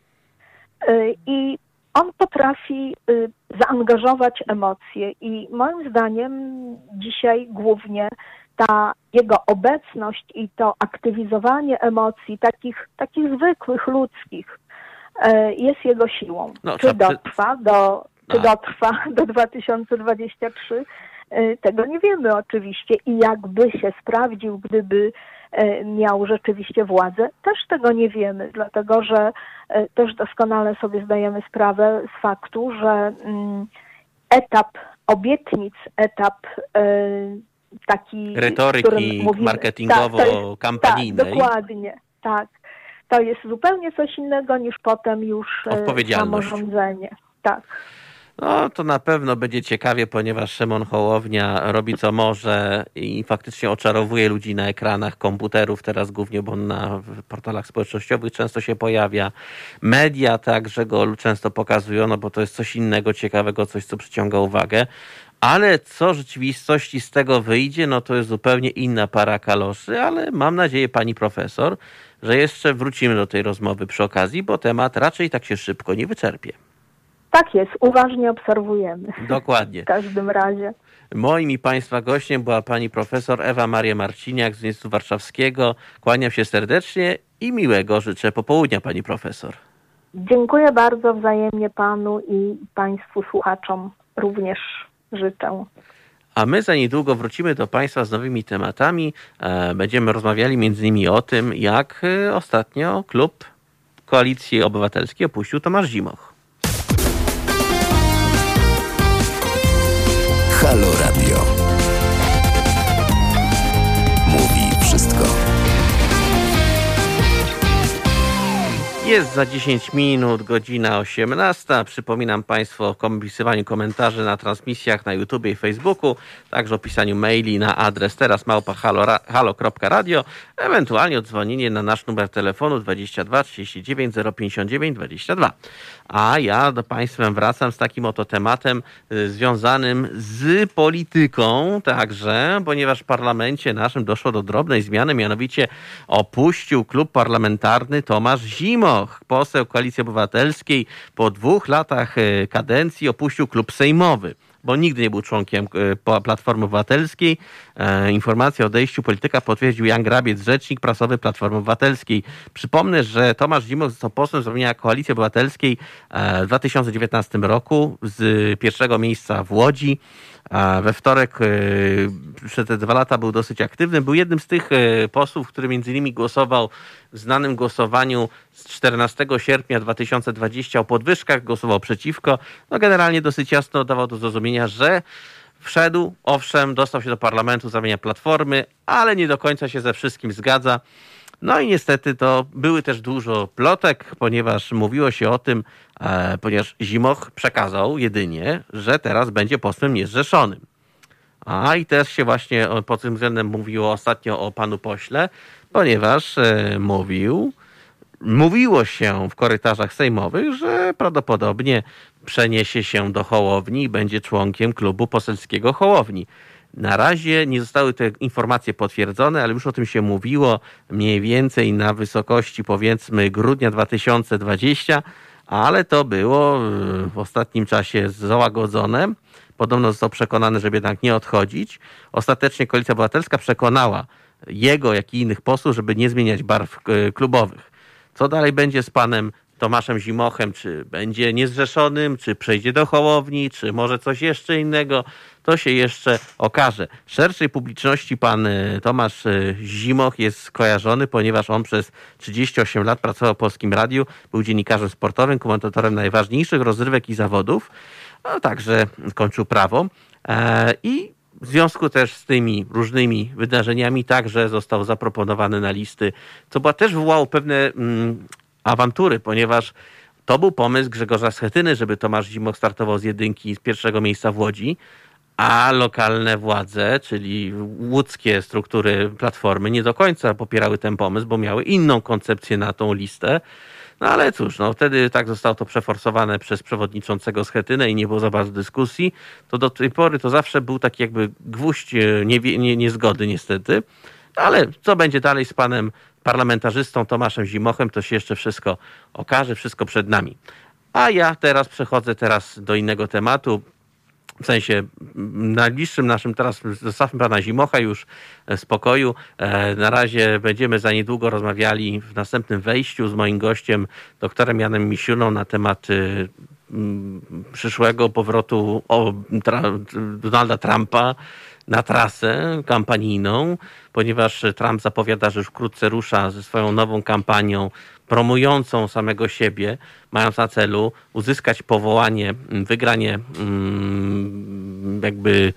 E, I on potrafi e, zaangażować emocje i moim zdaniem dzisiaj głównie ta jego obecność i to aktywizowanie emocji takich, takich zwykłych, ludzkich e, jest jego siłą. No, czy dotrwa do, czy A. dotrwa do 2023? E, Tego nie wiemy oczywiście i jakby się sprawdził, gdyby miał rzeczywiście władzę, też tego nie wiemy, dlatego że e, też doskonale sobie zdajemy sprawę z faktu, że mm, etap obietnic, etap e, taki Retoryki mówimy- marketingowo-kampanijnej. Tak, dokładnie, tak. To jest zupełnie coś innego niż potem już e, Odpowiedzialność. samorządzenie. Tak. No, to na pewno będzie ciekawie, ponieważ Szymon Hołownia robi co może i faktycznie oczarowuje ludzi na ekranach komputerów, teraz głównie, bo on na portalach społecznościowych często się pojawia. Media także go często pokazują, no bo to jest coś innego, ciekawego, coś, co przyciąga uwagę. Ale co rzeczywistości z tego wyjdzie, no to jest zupełnie inna para kaloszy, ale mam nadzieję, pani profesor, że jeszcze wrócimy do tej rozmowy przy okazji, bo temat raczej tak się szybko nie wyczerpie. Tak jest, uważnie obserwujemy. Dokładnie. W każdym razie. Moim i Państwa gościem była pani profesor Ewa Maria Marciniak z Uniwersytetu Warszawskiego. Kłaniam się serdecznie i miłego życzę popołudnia pani profesor. Dziękuję bardzo wzajemnie panu i państwu słuchaczom również życzę. A my za niedługo wrócimy do Państwa z nowymi tematami. E, Będziemy rozmawiali między innymi o tym, jak e, ostatnio klub Koalicji Obywatelskiej opuścił Tomasz Zimoch. Halo Radio. Jest za 10 minut, godzina 18. Przypominam Państwu o pisywaniu komentarzy na transmisjach na YouTube i Facebooku, także o pisaniu maili na adres teraz ewentualnie odzwonienie na nasz numer telefonu 22 39 059 22. A ja do Państwa wracam z takim oto tematem y, związanym z polityką także, ponieważ w parlamencie naszym doszło do drobnej zmiany, mianowicie opuścił klub parlamentarny Tomasz Zimoch, poseł Koalicji Obywatelskiej. Po dwóch latach y, kadencji opuścił klub sejmowy bo nigdy nie był członkiem e, Platformy Obywatelskiej. E, Informację o odejściu polityka potwierdził Jan Grabiec, rzecznik prasowy Platformy Obywatelskiej. Przypomnę, że Zimoch został posłem z ramienia Koalicji Obywatelskiej e, w 2019 roku z pierwszego miejsca w Łodzi. We wtorek e, przez te dwa lata był dosyć aktywny. Był jednym z tych e, posłów, który między innymi głosował w znanym głosowaniu z 14 sierpnia 2020 o podwyżkach, głosował przeciwko. No generalnie dosyć jasno dawał do zrozumienia, że wszedł, owszem, dostał się do parlamentu z ramienia Platformy, ale nie do końca się ze wszystkim zgadza. No i niestety to były też dużo plotek, ponieważ mówiło się o tym, e, ponieważ Zimoch przekazał jedynie, że teraz będzie posłem niezrzeszonym. A i też się właśnie pod tym względem mówiło ostatnio o panu pośle, ponieważ e, mówił, mówiło się w korytarzach sejmowych, że prawdopodobnie przeniesie się do Hołowni i będzie członkiem klubu poselskiego Hołowni. Na razie nie zostały te informacje potwierdzone, ale już o tym się mówiło mniej więcej na wysokości powiedzmy grudnia 2020, ale to było w ostatnim czasie załagodzone. Podobno został przekonany, żeby jednak nie odchodzić. Ostatecznie Koalicja Obywatelska przekonała jego, jak i innych posłów, żeby nie zmieniać barw e, klubowych. Co dalej będzie z panem Tomaszem Zimochem? Czy będzie niezrzeszonym, czy przejdzie do Hołowni, czy może coś jeszcze innego? To się jeszcze okaże. Szerszej publiczności pan e, Tomasz e, Zimoch jest skojarzony, ponieważ on przez 38 lat pracował w Polskim Radiu, był dziennikarzem sportowym, komentatorem najważniejszych rozrywek i zawodów, a także kończył prawo. I w związku też z tymi różnymi wydarzeniami także został zaproponowany na listy, co była też wywołało pewne mm, awantury, ponieważ to był pomysł Grzegorza Schetyny, żeby Tomasz Zimoch startował z jedynki z pierwszego miejsca w Łodzi, a lokalne władze, czyli łódzkie struktury Platformy nie do końca popierały ten pomysł, bo miały inną koncepcję na tą listę. No ale cóż, no wtedy tak zostało to przeforsowane przez przewodniczącego Schetynę i nie było za bardzo dyskusji. To do tej pory to zawsze był taki jakby gwóźdź e, niezgody nie, niezgody niestety. Ale co będzie dalej z panem parlamentarzystą Tomaszem Zimochem, to się jeszcze wszystko okaże, wszystko przed nami. A ja teraz przechodzę teraz do innego tematu w sensie najbliższym naszym, teraz zostawmy pana Zimocha już w spokoju. E, na razie będziemy za niedługo rozmawiali w następnym wejściu z moim gościem, doktorem Janem Misiuną na temat y, przyszłego powrotu Donalda Trumpa na trasę kampanijną, ponieważ Trump zapowiada, że już wkrótce rusza ze swoją nową kampanią promującą samego siebie, mając na celu uzyskać powołanie, wygranie jakby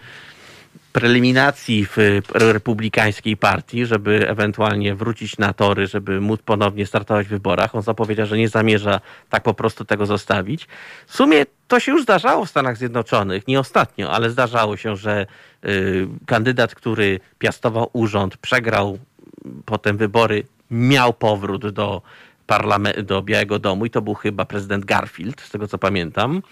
preliminacji w republikańskiej partii, żeby ewentualnie wrócić na tory, żeby móc ponownie startować w wyborach. On zapowiedział, że nie zamierza tak po prostu tego zostawić. W sumie to się już zdarzało w Stanach Zjednoczonych, nie ostatnio, ale zdarzało się, że y, kandydat, który piastował urząd, przegrał potem wybory, miał powrót do, do Białego Domu i to był chyba prezydent Garfield, z tego co pamiętam.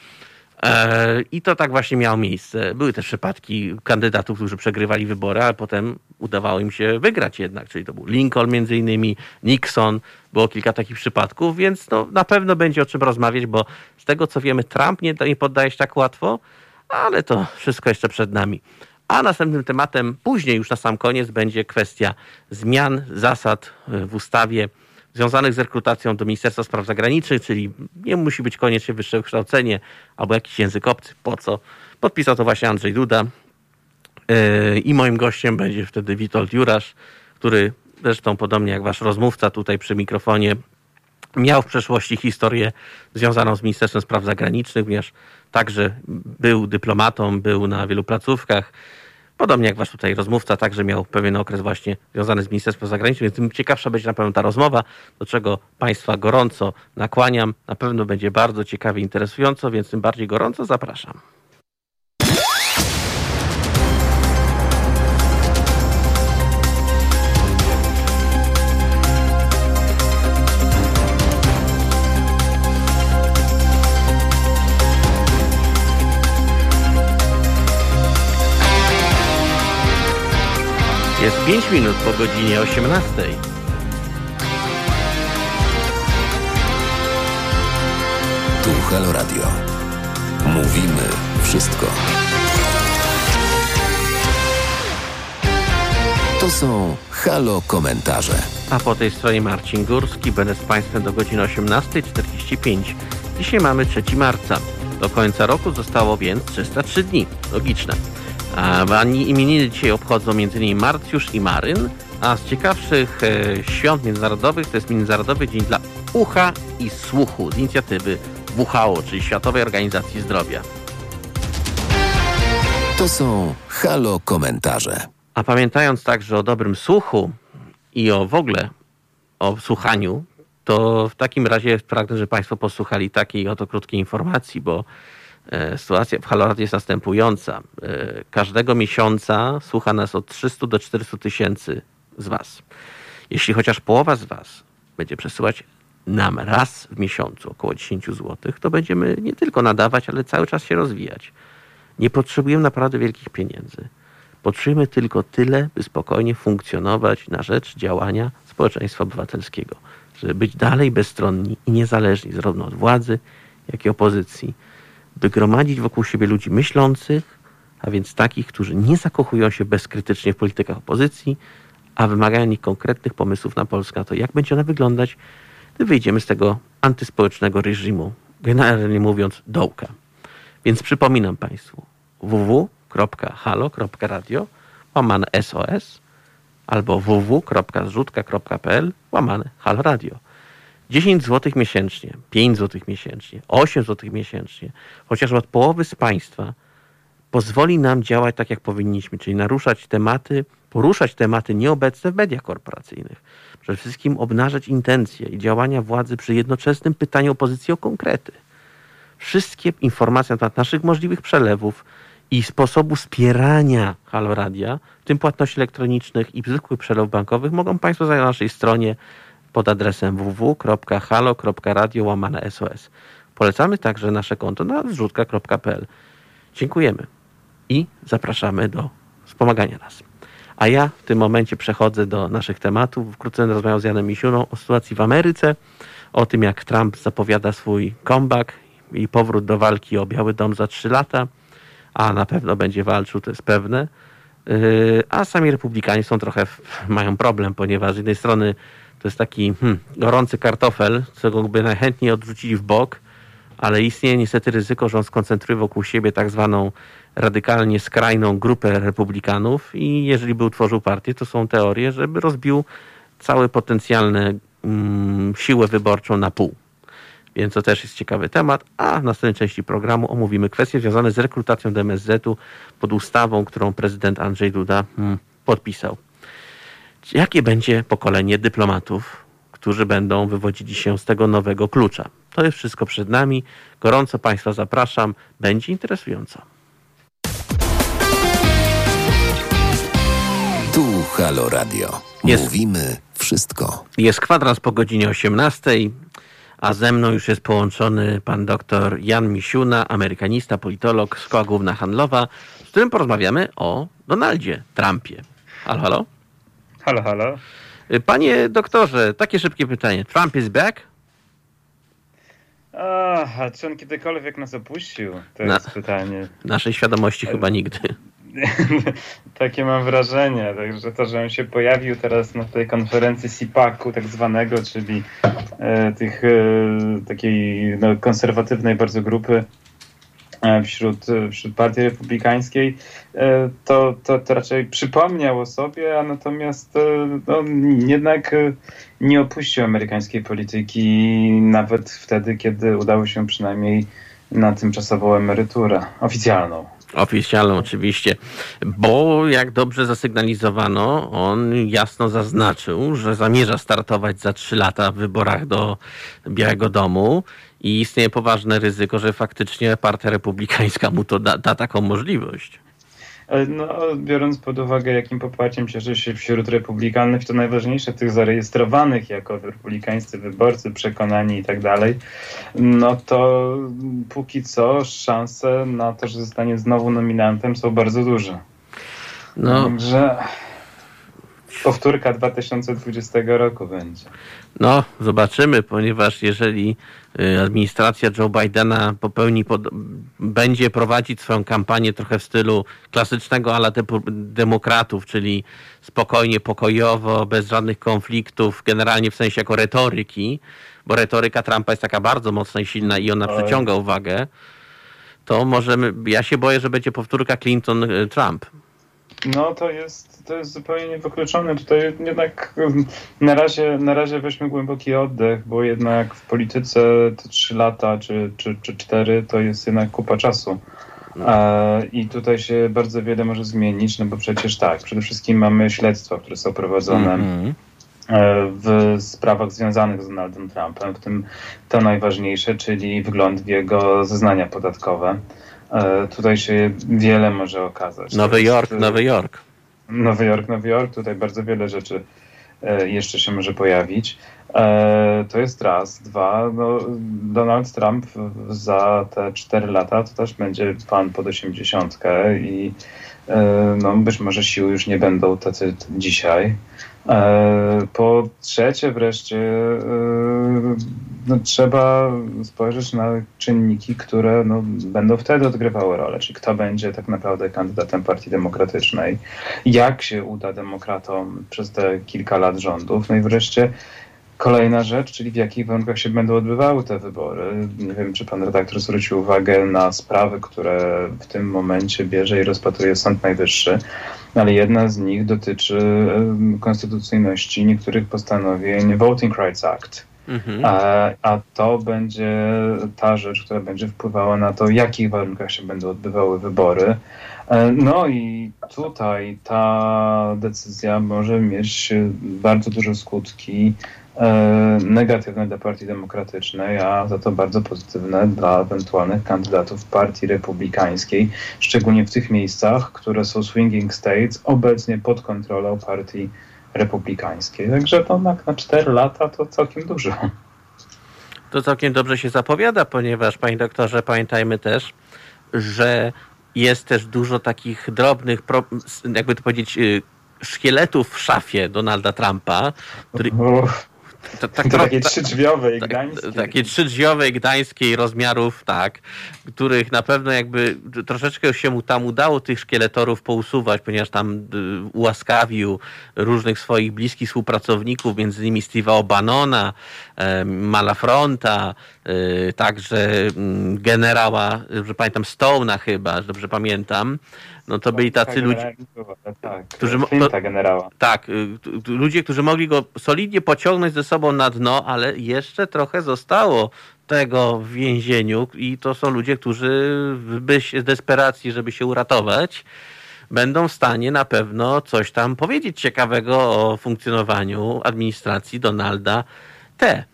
E, I to tak właśnie miało miejsce. Były też przypadki kandydatów, którzy przegrywali wybory, ale potem udawało im się wygrać jednak, czyli to był Lincoln między innymi, Nixon, było kilka takich przypadków, więc no, na pewno będzie o czym rozmawiać, bo z tego co wiemy, Trump nie, nie poddaje się tak łatwo, ale to wszystko jeszcze przed nami. A następnym tematem, później już na sam koniec, będzie kwestia zmian zasad w ustawie związanych z rekrutacją do Ministerstwa Spraw Zagranicznych, czyli nie musi być koniecznie wyższe wykształcenie albo jakiś język obcy. Po co? Podpisał to właśnie Andrzej Duda. Yy, I moim gościem będzie wtedy Witold Jurasz, który zresztą podobnie jak wasz rozmówca tutaj przy mikrofonie miał w przeszłości historię związaną z Ministerstwem Spraw Zagranicznych, ponieważ także był dyplomatą, był na wielu placówkach, Podobnie jak wasz tutaj rozmówca, także miał pewien okres właśnie związany z Ministerstwem Zagranicznym, więc tym ciekawsza będzie na pewno ta rozmowa, do czego Państwa gorąco nakłaniam. Na pewno będzie bardzo ciekawie, interesująco, więc tym bardziej gorąco zapraszam. Jest 5 minut po godzinie 18. Tu Halo Radio. Mówimy wszystko. To są Halo komentarze. A po tej stronie Marcin Górski. Będę z Państwem do godziny 18.45. Dzisiaj mamy 3 marca. Do końca roku zostało więc 303 dni. Logiczne. A imieniny dzisiaj obchodzą m.in. Marcjusz i Maryn, a z ciekawszych e, świąt międzynarodowych to jest Międzynarodowy Dzień dla Ucha i Słuchu z inicjatywy WHO, czyli Światowej Organizacji Zdrowia. To są Halo komentarze. A pamiętając także o dobrym słuchu i o w ogóle o słuchaniu, to w takim razie pragnę, żeby Państwo posłuchali takiej oto krótkiej informacji, bo sytuacja w Haloradio jest następująca. E, każdego miesiąca słucha nas od 300 do 400 tysięcy z Was. Jeśli chociaż połowa z Was będzie przesyłać nam raz w miesiącu około 10 zł, to będziemy nie tylko nadawać, ale cały czas się rozwijać. Nie potrzebujemy naprawdę wielkich pieniędzy. Potrzebujemy tylko tyle, by spokojnie funkcjonować na rzecz działania społeczeństwa obywatelskiego, żeby być dalej bezstronni i niezależni zarówno od władzy, jak i opozycji, by gromadzić wokół siebie ludzi myślących, a więc takich, którzy nie zakochują się bezkrytycznie w politykach opozycji, a wymagają nich konkretnych pomysłów na Polskę, to jak będzie ona wyglądać, gdy wyjdziemy z tego antyspołecznego reżimu, generalnie mówiąc dołka. Więc przypominam Państwu www.halo.radio łamane SOS albo www.zrzutka.pl łamane Halo Radio. 10 zł miesięcznie, 5 zł miesięcznie, 8 zł miesięcznie, chociaż od połowy z Państwa pozwoli nam działać tak, jak powinniśmy, czyli naruszać tematy, poruszać tematy nieobecne w mediach korporacyjnych. Przede wszystkim obnażać intencje i działania władzy przy jednoczesnym pytaniu opozycji o konkrety. Wszystkie informacje na temat naszych możliwych przelewów i sposobu wspierania Halo Radia, w tym płatności elektronicznych i zwykłych przelewów bankowych, mogą Państwo znaleźć na naszej stronie pod adresem www.halo.radio łamane SOS. Polecamy także nasze konto na zrzutka.pl. Dziękujemy i zapraszamy do wspomagania nas. A ja w tym momencie przechodzę do naszych tematów. Wkrótce będę rozmawiał z Janem Misiuną o sytuacji w Ameryce, o tym jak Trump zapowiada swój comeback i powrót do walki o Biały Dom za trzy lata, a na pewno będzie walczył, to jest pewne. Yy, a sami republikanie są trochę, mają problem, ponieważ z jednej strony to jest taki hmm, gorący kartofel, co go by najchętniej odrzucili w bok, ale istnieje niestety ryzyko, że on skoncentruje wokół siebie tak zwaną radykalnie skrajną grupę republikanów i jeżeli by utworzył partię, to są teorie, żeby rozbił całe potencjalne mm, siłę wyborczą na pół. Więc to też jest ciekawy temat, a w następnej części programu omówimy kwestie związane z rekrutacją do MSZ-u pod ustawą, którą prezydent Andrzej Duda mm, podpisał. Jakie będzie pokolenie dyplomatów, którzy będą wywodzili się z tego nowego klucza? To jest wszystko przed nami. Gorąco Państwa zapraszam. Będzie interesująco. Tu Halo Radio. Jest. Mówimy wszystko. Jest kwadrans po godzinie 18, a ze mną już jest połączony pan doktor Jan Misiuna, amerykanista, politolog, Szkoła Główna Handlowa, z którym porozmawiamy o Donaldzie Trumpie. Halo, halo? Halo, halo. Panie doktorze, takie szybkie pytanie. Trump is back? Ach, a czy on kiedykolwiek nas opuścił? To Na- jest pytanie. Naszej świadomości chyba nigdy. Takie mam wrażenie, także to, że on się pojawił teraz na tej konferencji CPAC-u tak zwanego, czyli e, tych e, takiej no, konserwatywnej bardzo grupy e, wśród, e, wśród partii republikańskiej, e, to, to, to raczej przypomniał o sobie, a natomiast e, no, jednak nie opuścił amerykańskiej polityki nawet wtedy, kiedy udało się przynajmniej na tymczasową emeryturę oficjalną. Oficjalną oczywiście, bo jak dobrze zasygnalizowano, on jasno zaznaczył, że zamierza startować za trzy lata w wyborach do Białego Domu i istnieje poważne ryzyko, że faktycznie partia republikańska mu to da, da taką możliwość. No, biorąc pod uwagę, jakim poparciem cieszy się wśród republikanów, to najważniejsze tych zarejestrowanych jako republikańscy wyborcy, przekonani i tak dalej, no to póki co szanse na to, że zostanie znowu nominantem są bardzo duże. No, Także powtórka 2020 roku będzie. no zobaczymy, ponieważ jeżeli y, administracja Joe Bidena popełni, pod, będzie prowadzić swoją kampanię trochę w stylu klasycznego ala typu demokratów, czyli spokojnie, pokojowo, bez żadnych konfliktów, generalnie w sensie jako retoryki, bo retoryka Trumpa jest taka bardzo mocna i silna i ona przyciąga uwagę, to możemy, ja się boję, że będzie powtórka Clinton-Trump. No to jest, to jest zupełnie niewykluczone. Tutaj jednak na razie, na razie weźmy głęboki oddech, bo jednak w polityce te trzy lata czy, czy, czy cztery to jest jednak kupa czasu. E, I tutaj się bardzo wiele może zmienić, no bo przecież tak, przede wszystkim mamy śledztwa, które są prowadzone Mhm. e, w sprawach związanych z Donaldem Trumpem, w tym to najważniejsze, czyli wgląd w jego zeznania podatkowe. E, Tutaj się wiele może okazać. Nowy Jork, e, Nowy Jork. Nowy Jork, Nowy Jork, tutaj bardzo wiele rzeczy e, jeszcze się może pojawić. To jest raz. Dwa, no, Donald Trump za te cztery lata to też będzie pan pod osiemdziesiątkę i no, być może siły już nie będą tacy dzisiaj. E, po trzecie wreszcie no, trzeba spojrzeć na czynniki, które no, będą wtedy odgrywały rolę, czyli kto będzie tak naprawdę kandydatem Partii Demokratycznej, jak się uda demokratom przez te kilka lat rządów, no i wreszcie Kolejna rzecz, czyli w jakich warunkach się będą odbywały te wybory. Nie wiem, czy pan redaktor zwrócił uwagę na sprawy, które w tym momencie bierze i rozpatruje Sąd Najwyższy, ale jedna z nich dotyczy konstytucyjności niektórych postanowień Voting Rights Act. Mhm. A, a to będzie ta rzecz, która będzie wpływała na to, w jakich warunkach się będą odbywały wybory. E, no i tutaj ta decyzja może mieć bardzo duże skutki negatywne dla Partii Demokratycznej, a za to bardzo pozytywne dla ewentualnych kandydatów Partii Republikańskiej, szczególnie w tych miejscach, które są swinging states, obecnie pod kontrolą Partii Republikańskiej. Także to na, na 4 lata to całkiem dużo. To całkiem dobrze się zapowiada, ponieważ, panie doktorze, pamiętajmy też, że jest też dużo takich drobnych, jakby to powiedzieć, y, szkieletów w szafie Donalda Trumpa, który, to, tak, to takie trzydrzwiowe i tak, gdańskie. Takie trzydrzwiowe i gdańskiej rozmiarów, tak, których na pewno jakby troszeczkę się mu tam udało tych szkieletorów pousuwać, ponieważ tam y, ułaskawił różnych swoich bliskich współpracowników, między innymi Steve'a O'Bannona, Malafronta, y, także mm, generała, że pamiętam, Stone'a chyba, dobrze pamiętam no to byli tacy ludzie, tak, którzy generała. Tak, y, ludzie, którzy mogli go solidnie pociągnąć ze sobą na dno, ale jeszcze trochę zostało tego w więzieniu i to są ludzie, którzy z desperacji, żeby się uratować, będą w stanie na pewno coś tam powiedzieć ciekawego o funkcjonowaniu administracji Donalda T.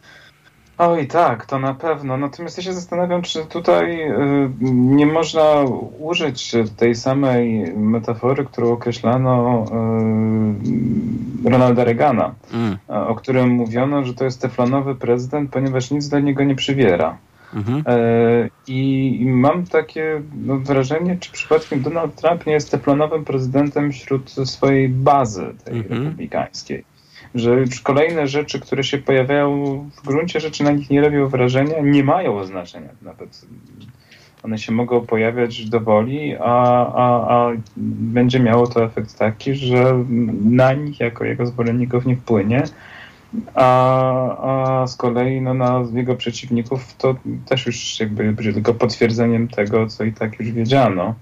Oj, tak, to na pewno. Natomiast ja się zastanawiam, czy tutaj y, nie można użyć tej samej metafory, którą określano y, Ronalda Reagana, mm. o którym mówiono, że to jest teflonowy prezydent, ponieważ nic do niego nie przywiera. Mhm. E, I mam takie no, wrażenie, czy przypadkiem Donald Trump nie jest teflonowym prezydentem wśród swojej bazy tej mhm. republikańskiej że już kolejne rzeczy, które się pojawiają w gruncie rzeczy na nich nie robią wrażenia, nie mają znaczenia nawet. One się mogą pojawiać do woli, a, a, a będzie miało to efekt taki, że na nich jako jego zwolenników nie wpłynie, a, a z kolei no, na jego przeciwników to też już jakby będzie tylko potwierdzeniem tego, co i tak już wiedziano.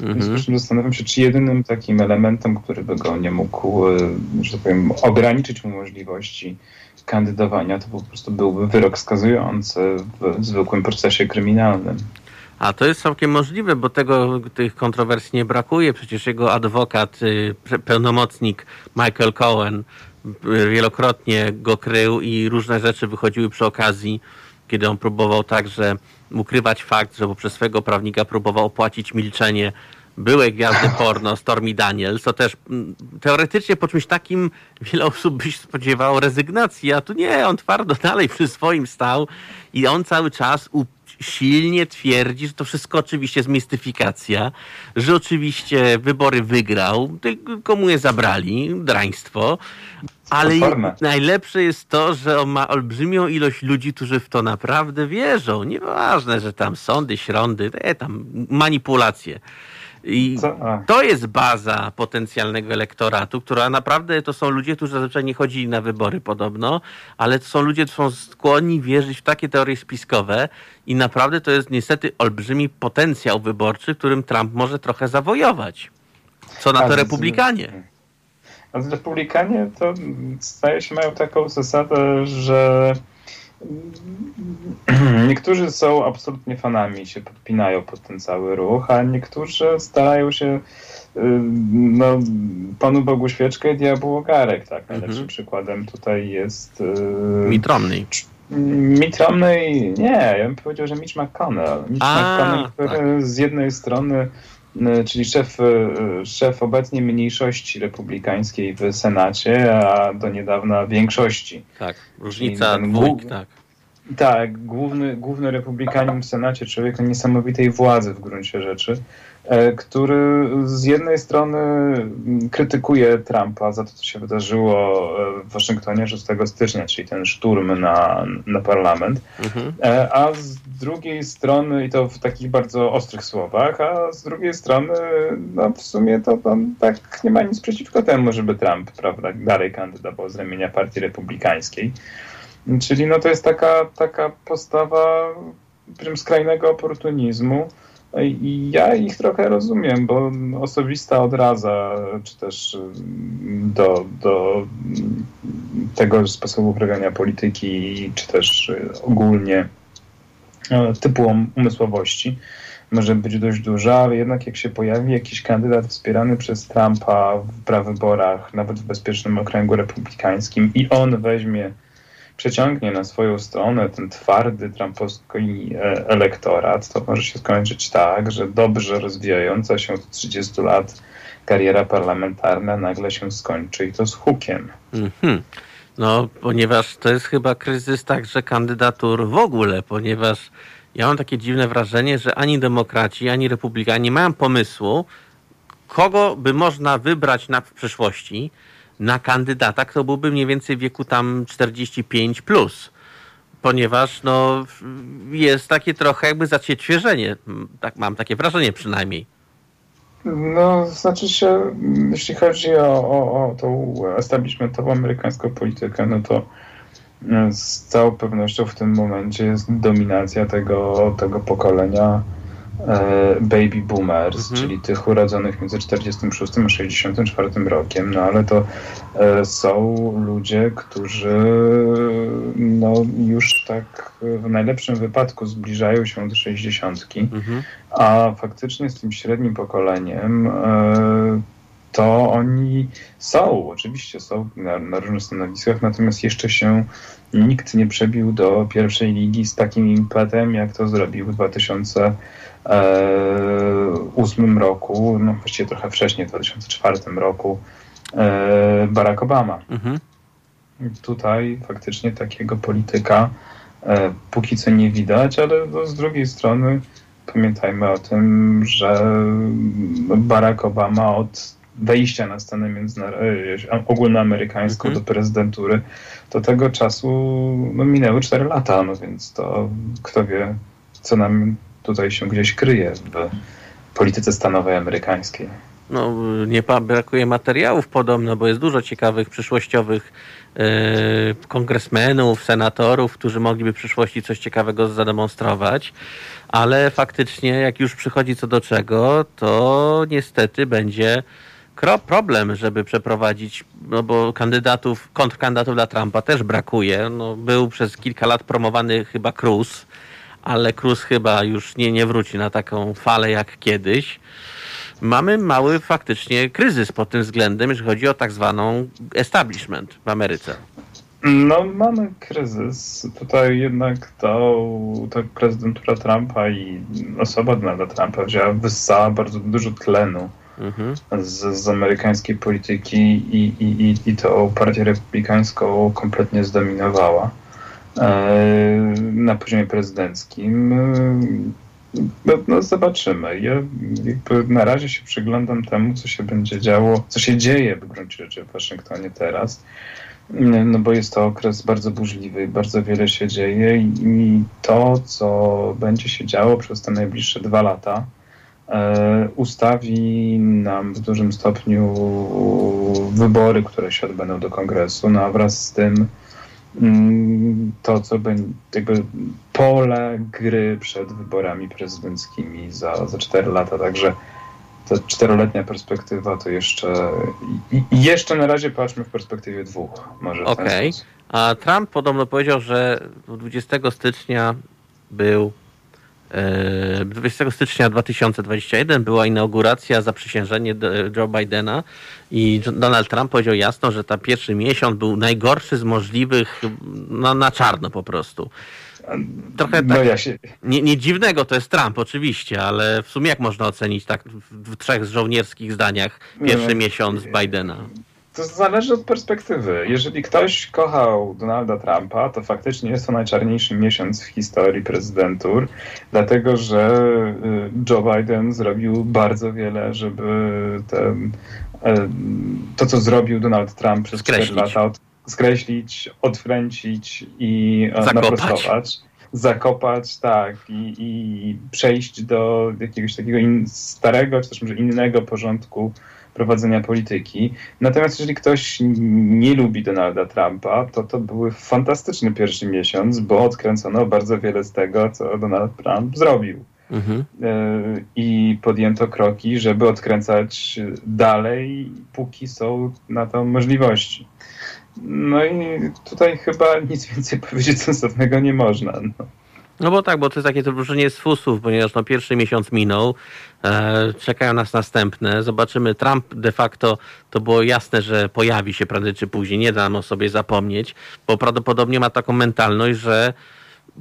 Mhm. Zresztą zastanawiam się, czy jedynym takim elementem, który by go nie mógł, e, że tak powiem, ograniczyć mu możliwości kandydowania, to po prostu byłby wyrok skazujący w zwykłym procesie kryminalnym. A to jest całkiem możliwe, bo tego, tych kontrowersji nie brakuje. Przecież jego adwokat, y, pełnomocnik Michael Cohen y, wielokrotnie go krył i różne rzeczy wychodziły przy okazji, kiedy on próbował także ukrywać fakt, że poprzez swego prawnika próbował opłacić milczenie byłej gwiazdy porno Stormy Daniels, to też mm, teoretycznie po czymś takim wiele osób by się spodziewało rezygnacji, a tu nie, on twardo dalej przy swoim stał i on cały czas silnie twierdzi, że to wszystko oczywiście jest mistyfikacja, że oczywiście wybory wygrał, tylko mu je zabrali, draństwo, ale najlepsze jest to, że on ma olbrzymią ilość ludzi, którzy w to naprawdę wierzą. Nieważne, że tam sądy, śrądy, te tam manipulacje. I to jest baza potencjalnego elektoratu, która naprawdę to są ludzie, którzy zazwyczaj nie chodzili na wybory podobno, ale to są ludzie, którzy są skłonni wierzyć w takie teorie spiskowe i naprawdę to jest niestety olbrzymi potencjał wyborczy, którym Trump może trochę zawojować. Co na to republikanie? A republikanie to staje się mają taką zasadę, że niektórzy są absolutnie fanami, się podpinają pod ten cały ruch, a niektórzy starają się y, no, Panu Bogu świeczkę i diabłu ogarek, tak? Najlepszym mhm. przykładem tutaj jest... Yy. Mitt Romney, nie, ja bym powiedział, że Mitch McConnell. Mitch a, McConnell, który tak. z jednej strony czyli szef, szef obecnie mniejszości republikańskiej w Senacie, a do niedawna większości. Tak, różnica dwójk, tak. Tak, główny, główny republikanin w Senacie, człowiek niesamowitej władzy w gruncie rzeczy, e, który z jednej strony krytykuje Trumpa za to, co się wydarzyło e, w Waszyngtonie 6 stycznia, czyli ten szturm na, na parlament, mhm. E, a z drugiej strony, i to w takich bardzo ostrych słowach, a z drugiej strony, no w sumie to on tak nie ma nic przeciwko temu, żeby Trump, prawda, dalej kandydował z ramienia Partii Republikańskiej. Czyli no to jest taka, taka postawa skrajnego oportunizmu. I ja ich trochę rozumiem, bo osobista odraza, czy też do, do tego sposobu uprawiania polityki, czy też ogólnie e, typu umysłowości może być dość duża, ale jednak jak się pojawi jakiś kandydat wspierany przez Trumpa w prawyborach, nawet w bezpiecznym okręgu republikańskim i on weźmie przeciągnie na swoją stronę ten twardy trumpowski e, elektorat, to może się skończyć tak, że dobrze rozwijająca się od 30 lat kariera parlamentarna nagle się skończy i to z hukiem. Mm -hmm. No, ponieważ to jest chyba kryzys także kandydatur w ogóle, ponieważ ja mam takie dziwne wrażenie, że ani demokraci, ani republikanie nie mają pomysłu, kogo by można wybrać na w przyszłości, na kandydata, kto byłby mniej więcej w wieku tam 45 plus. Ponieważ no, jest takie trochę jakby zacietrzewienie. Tak, mam takie wrażenie przynajmniej. No, znaczy się, jeśli chodzi o, o, o tą establishmentową amerykańską politykę, no to e, z całą pewnością w tym momencie jest dominacja tego, tego pokolenia baby boomers, mhm. czyli tych urodzonych między 46 a 64 rokiem, no ale to e, są ludzie, którzy no, już tak w najlepszym wypadku zbliżają się do 60, mhm. a faktycznie z tym średnim pokoleniem e, to oni są, oczywiście są na, na, różnych stanowiskach, natomiast jeszcze się nikt nie przebił do pierwszej ligi z takim impetem, jak to zrobił w 2000 2008 roku, no właściwie trochę wcześniej, w 2004 roku, e, Barack Obama. Mhm. Tutaj faktycznie takiego polityka e, póki co nie widać, ale z drugiej strony pamiętajmy o tym, że Barack Obama od wejścia na scenę ogólnoamerykańską mhm. do prezydentury, do tego czasu no, minęły 4 lata, no więc to kto wie, co nam tutaj się gdzieś kryje w polityce stanowej amerykańskiej. No, nie brakuje materiałów podobno, bo jest dużo ciekawych przyszłościowych yy, kongresmenów, senatorów, którzy mogliby w przyszłości coś ciekawego zademonstrować, ale faktycznie jak już przychodzi co do czego, to niestety będzie problem, żeby przeprowadzić, no bo kandydatów, kontrkandydatów dla Trumpa też brakuje. No, był przez kilka lat promowany chyba Cruz, ale Cruz chyba już nie, nie wróci na taką falę jak kiedyś. Mamy mały faktycznie kryzys pod tym względem, jeżeli chodzi o tak zwaną establishment w Ameryce. No, mamy kryzys. Tutaj jednak to, to prezydentura Trumpa i osoba Donalda Trumpa wzięła, wyssała bardzo dużo tlenu mhm. z, z amerykańskiej polityki i, i, i, i to partię republikańską kompletnie zdominowała. E, na poziomie prezydenckim. E, no, no, zobaczymy. Ja na razie się przyglądam temu, co się będzie działo, co się dzieje w gruncie rzeczy w Waszyngtonie teraz. No bo jest to okres bardzo burzliwy, bardzo wiele się dzieje i to, co będzie się działo przez te najbliższe dwa lata, e, ustawi nam w dużym stopniu wybory, które się odbędą do kongresu, no a wraz z tym to, co będzie jakby pole gry przed wyborami prezydenckimi za, za 4 lata. Także ta czteroletnia perspektywa to jeszcze i, jeszcze na razie patrzmy w perspektywie dwóch. Może Okej. Okay. A Trump podobno powiedział, że 20 stycznia był 20 e, stycznia 2021 była inauguracja, zaprzysiężenie Joe Bidena i Donald Trump powiedział jasno, że ta pierwszy miesiąc był najgorszy z możliwych na, na czarno po prostu. Trochę No tak, ja się, nie, nie dziwnego to jest Trump oczywiście, ale w sumie jak można ocenić tak w, w trzech żołnierskich zdaniach pierwszy No, miesiąc Bidena? To zależy od perspektywy. Jeżeli ktoś kochał Donalda Trumpa, to faktycznie jest to najczarniejszy miesiąc w historii prezydentur, dlatego że y, Joe Biden zrobił bardzo wiele, żeby ten, e, to, co zrobił Donald Trump przez 4 Skreślić. lata, od, skreślić, odwręcić i e, Zakopać. naprostować. Zakopać, tak, i, i przejść do jakiegoś takiego in, starego, czy też może innego porządku prowadzenia polityki. Natomiast jeżeli ktoś nie lubi Donalda Trumpa, to to był fantastyczny pierwszy miesiąc, bo odkręcono bardzo wiele z tego, co Donald Trump zrobił. Mhm. E, I podjęto kroki, żeby odkręcać dalej, póki są na to możliwości. No i tutaj chyba nic więcej powiedzieć sensownego nie można. No. No bo tak, bo to jest takie wróżenie z fusów, ponieważ no pierwszy miesiąc minął, e, czekają nas następne, zobaczymy, Trump de facto to było jasne, że pojawi się prędzej czy później, nie dam o sobie zapomnieć, bo prawdopodobnie ma taką mentalność, że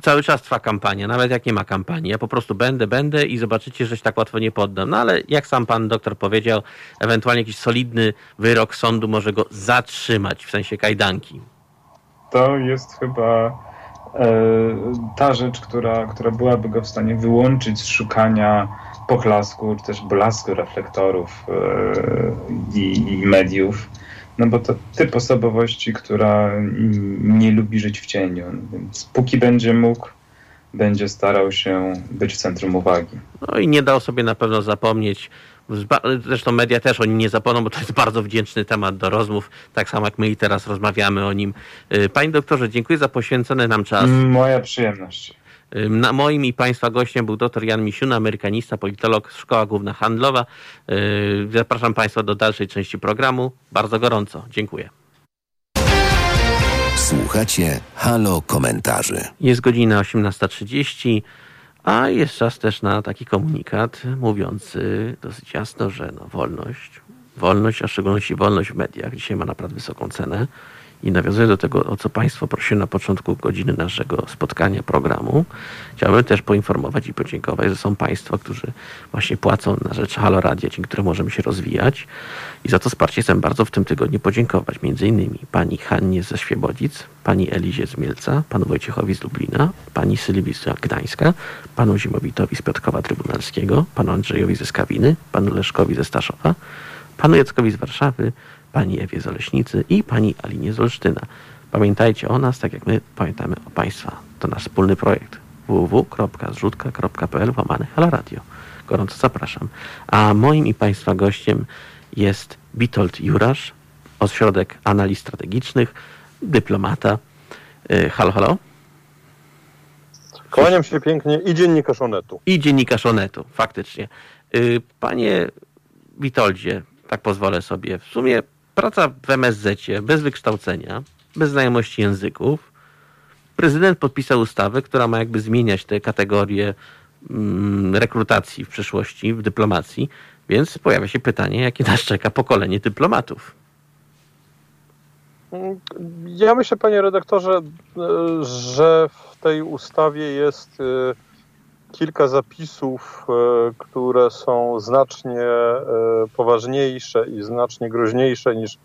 cały czas trwa kampania, nawet jak nie ma kampanii, ja po prostu będę, będę i zobaczycie, że się tak łatwo nie poddam. No ale jak sam pan doktor powiedział, ewentualnie jakiś solidny wyrok sądu może go zatrzymać, w sensie kajdanki. To jest chyba ta rzecz, która, która byłaby go w stanie wyłączyć z szukania poklasku, czy też blasku reflektorów e, i, i mediów. No bo to typ osobowości, która nie lubi żyć w cieniu. Więc póki będzie mógł, będzie starał się być w centrum uwagi. No i nie dał sobie na pewno zapomnieć. Zresztą media też o nim nie zapomną, bo to jest bardzo wdzięczny temat do rozmów, tak samo jak my i teraz rozmawiamy o nim. Y, Panie doktorze, dziękuję za poświęcony nam czas. Moja przyjemność. Y, Na moim i Państwa gościem był dr Jan Misiuna, amerykanista, politolog, Szkoła Główna Handlowa. Y, Zapraszam Państwa do dalszej części programu. Bardzo gorąco. Dziękuję. Słuchacie Halo Komentarzy. Jest godzina 18.30, a jest czas też na taki komunikat mówiący dosyć jasno, że no wolność, wolność, a w szczególności wolność w mediach dzisiaj ma naprawdę wysoką cenę. I nawiązuję do tego, o co Państwo prosiły na początku godziny naszego spotkania programu. Chciałbym też poinformować i podziękować, że są Państwo, którzy właśnie płacą na rzecz Halo Radia, dzięki któremu możemy się rozwijać. I za to wsparcie chcę bardzo w tym tygodniu podziękować. Między innymi pani Hannie ze Świebodzic, pani Elizie z Mielca, panu Wojciechowi z Lublina, pani Sylwii z Gdańska, panu Zimowitowi z Piotrkowa Trybunalskiego, panu Andrzejowi ze Skawiny, panu Leszkowi ze Staszowa, panu Jackowi z Warszawy, pani Ewie z Oleśnicy i pani Alinie z Olsztyna. Pamiętajcie o nas, tak jak my pamiętamy o Państwa. To nasz wspólny projekt www.zrzutka.pl łamane. Gorąco zapraszam. A moim i Państwa gościem jest Witold Jurasz, Ośrodek Analiz Strategicznych, dyplomata. Y, Halo, halo. Kłaniam się pięknie i dziennikarz Onetu. I dziennikarz Onetu, faktycznie. Y, Panie Witoldzie, tak pozwolę sobie, w sumie praca w MSZ, bez wykształcenia, bez znajomości języków. Prezydent podpisał ustawę, która ma jakby zmieniać te kategorie mm, rekrutacji w przyszłości, w dyplomacji, więc pojawia się pytanie, jakie nas czeka pokolenie dyplomatów. Ja myślę, panie redaktorze, e, że w tej ustawie jest e, kilka zapisów, e, które są znacznie e, poważniejsze i znacznie groźniejsze niż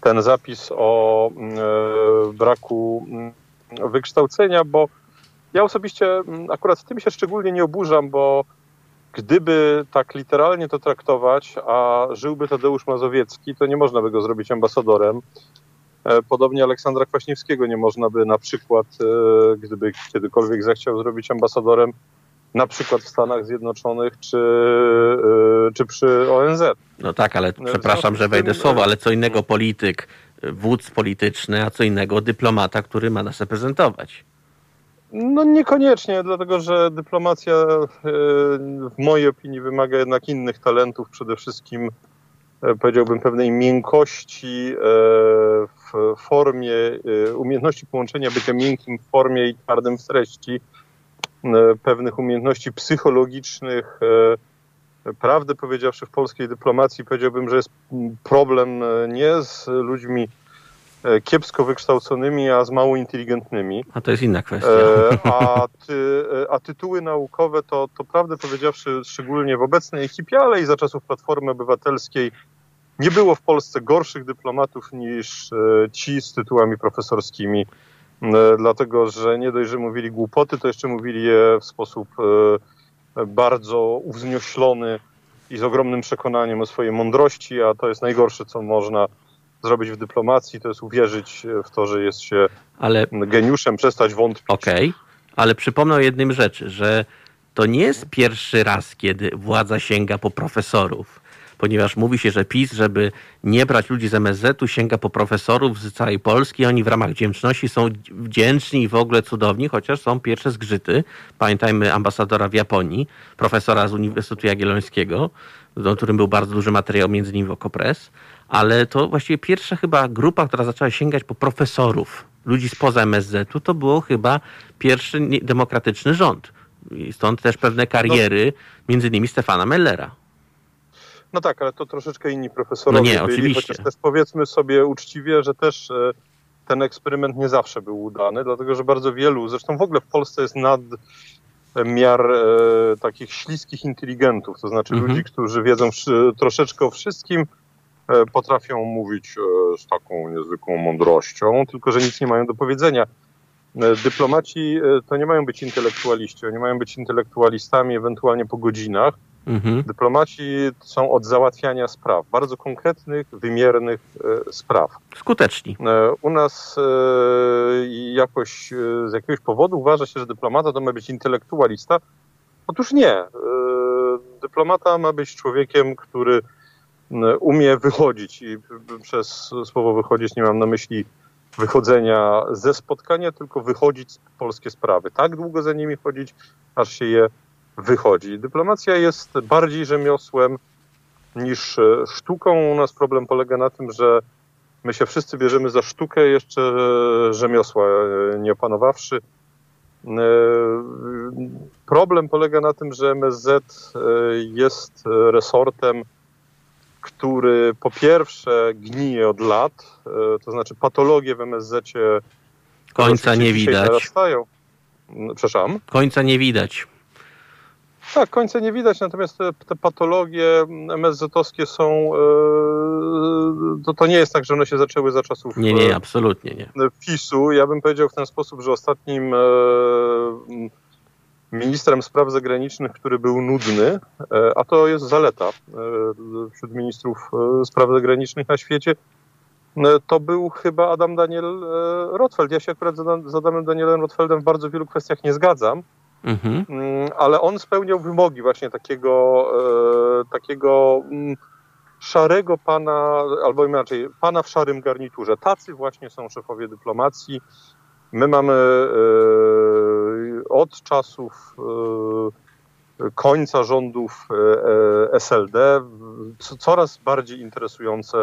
ten zapis o mm, e, braku mm, wykształcenia, bo ja osobiście mm, akurat tym się szczególnie nie oburzam, bo gdyby tak literalnie to traktować, a żyłby Tadeusz Mazowiecki, to nie można by go zrobić ambasadorem. Podobnie Aleksandra Kwaśniewskiego nie można by na przykład, gdyby kiedykolwiek zechciał zrobić ambasadorem, na przykład w Stanach Zjednoczonych czy, e, czy przy ONZ. No tak, ale przepraszam, że wejdę w słowo, ale co innego polityk, y, wódz polityczny, a co innego dyplomata, który ma nas reprezentować. No niekoniecznie, dlatego że dyplomacja w mojej opinii wymaga jednak innych talentów, przede wszystkim powiedziałbym pewnej miękkości w formie, umiejętności połączenia bycia miękkim w formie i twardym w treści, pewnych umiejętności psychologicznych. e, Prawdę powiedziawszy, w polskiej dyplomacji powiedziałbym, że jest problem e, nie z ludźmi e, kiepsko wykształconymi, a z mało inteligentnymi. A to jest inna kwestia. E, a, ty, e, a tytuły naukowe to, to prawdę powiedziawszy, szczególnie w obecnej ekipie, ale i za czasów Platformy Obywatelskiej, nie było w Polsce gorszych dyplomatów niż e, ci z tytułami profesorskimi, e, dlatego że nie dość, że mówili głupoty, to jeszcze mówili je w sposób e, bardzo uwznioślony i z ogromnym przekonaniem o swojej mądrości, a to jest najgorsze, co można zrobić w dyplomacji, to jest uwierzyć w to, że jest się Ale geniuszem, przestać wątpić. Okej, ale przypomnę o jednym rzeczy, że to nie jest pierwszy raz, kiedy władza sięga po profesorów. Ponieważ mówi się, że PiS, żeby nie brać ludzi z MSZ-u, sięga po profesorów z całej Polski. Oni w ramach wdzięczności są wdzięczni i w ogóle cudowni, chociaż są pierwsze zgrzyty. Pamiętajmy ambasadora w Japonii, profesora z Uniwersytetu Jagiellońskiego, o którym był bardzo duży materiał między innymi w Okopres. Ale to właściwie pierwsza chyba grupa, która zaczęła sięgać po profesorów, ludzi spoza MSZ-u, to było chyba pierwszy demokratyczny rząd. I stąd też pewne kariery, między innymi Stefana Mellera. No tak, ale to troszeczkę inni profesorowie No nie, byli, oczywiście. chociaż też powiedzmy sobie uczciwie, że też e, ten eksperyment nie zawsze był udany, dlatego że bardzo wielu, zresztą w ogóle w Polsce jest nad miar e, takich śliskich inteligentów, to znaczy Mhm. ludzi, którzy wiedzą troszeczkę o wszystkim, e, potrafią mówić e, z taką niezwykłą mądrością, tylko że nic nie mają do powiedzenia. E, Dyplomaci e, to nie mają być intelektualiści, oni mają być intelektualistami ewentualnie po godzinach, Mhm. Dyplomaci są od załatwiania spraw, bardzo konkretnych, wymiernych e, spraw. Skuteczni. E, U nas e, jakoś e, z jakiegoś powodu uważa się, że dyplomata to ma być intelektualista. Otóż nie. E, Dyplomata ma być człowiekiem, który umie wychodzić i przez słowo wychodzić nie mam na myśli wychodzenia ze spotkania, tylko wychodzić z polskie sprawy. Tak długo za nimi chodzić, aż się je wychodzi. Dyplomacja jest bardziej rzemiosłem niż e, sztuką. U nas problem polega na tym, że my się wszyscy bierzemy za sztukę, jeszcze e, rzemiosła e, nie opanowawszy. Problem polega na tym, że MSZ jest resortem, który po pierwsze gnije od lat, to znaczy patologie w MSZ Końca nie widać. Narastają. Mm, Przepraszam. Końca nie widać. Tak, końca nie widać, natomiast te, te patologie MSZ-owskie są. e, To, to nie jest tak, że one się zaczęły za czasów Nie, nie, absolutnie nie. e, PiSu. Ja bym powiedział w ten sposób, że ostatnim e, ministrem spraw zagranicznych, który był nudny, e, a to jest zaleta e, wśród ministrów e, spraw zagranicznych na świecie, e, to był chyba Adam Daniel e, Rotfeld. Ja się akurat z Adamem Danielem Rotfeldem w bardzo wielu kwestiach nie zgadzam. Mhm. Mm, ale on spełniał wymogi właśnie takiego, e, takiego mm, szarego pana, albo inaczej, pana w szarym garniturze. Tacy właśnie są szefowie dyplomacji. My mamy e, od czasów e, końca rządów SLD co- coraz bardziej interesujące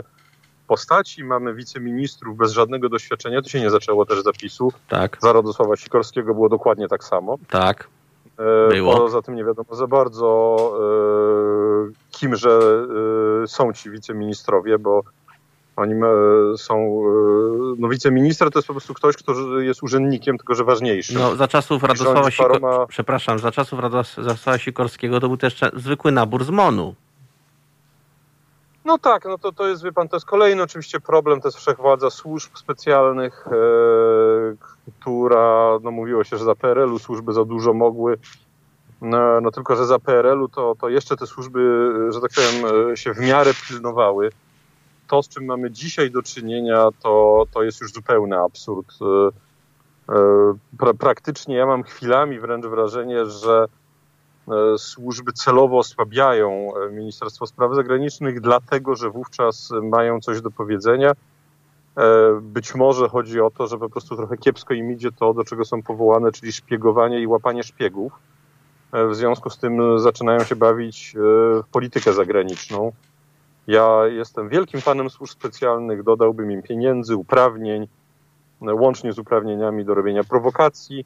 postaci. Mamy wiceministrów bez żadnego doświadczenia. To się nie zaczęło też zapisu. Tak, Za Radosława Sikorskiego było dokładnie tak samo. tak. E, Było. Poza tym nie wiadomo za bardzo, e, kimże e, są ci wiceministrowie, bo oni są. No, wiceminister to jest po prostu ktoś, kto jest urzędnikiem, tylko że ważniejszy. No, za czasów Radosława paroma- przepraszam, za czasów Rados- Radosława Sikorskiego to był też zwykły nabór z MONU. No tak, no to, to jest, wie pan, to jest kolejny oczywiście problem, to jest wszechwładza służb specjalnych, e, która, no mówiło się, że za PRL-u służby za dużo mogły, no, no tylko, że za PRL-u to, to jeszcze te służby, że tak powiem, e, się w miarę pilnowały. To, z czym mamy dzisiaj do czynienia, to, to jest już zupełny absurd. E, e, pra, praktycznie ja mam chwilami wręcz wrażenie, że służby celowo osłabiają e, Ministerstwo Spraw Zagranicznych, dlatego że wówczas mają coś do powiedzenia. E, Być może chodzi o to, że po prostu trochę kiepsko im idzie to, do czego są powołane, czyli szpiegowanie i łapanie szpiegów. E, W związku z tym zaczynają się bawić e, w politykę zagraniczną. Ja jestem wielkim fanem służb specjalnych, dodałbym im pieniędzy, uprawnień, e, łącznie z uprawnieniami do robienia prowokacji.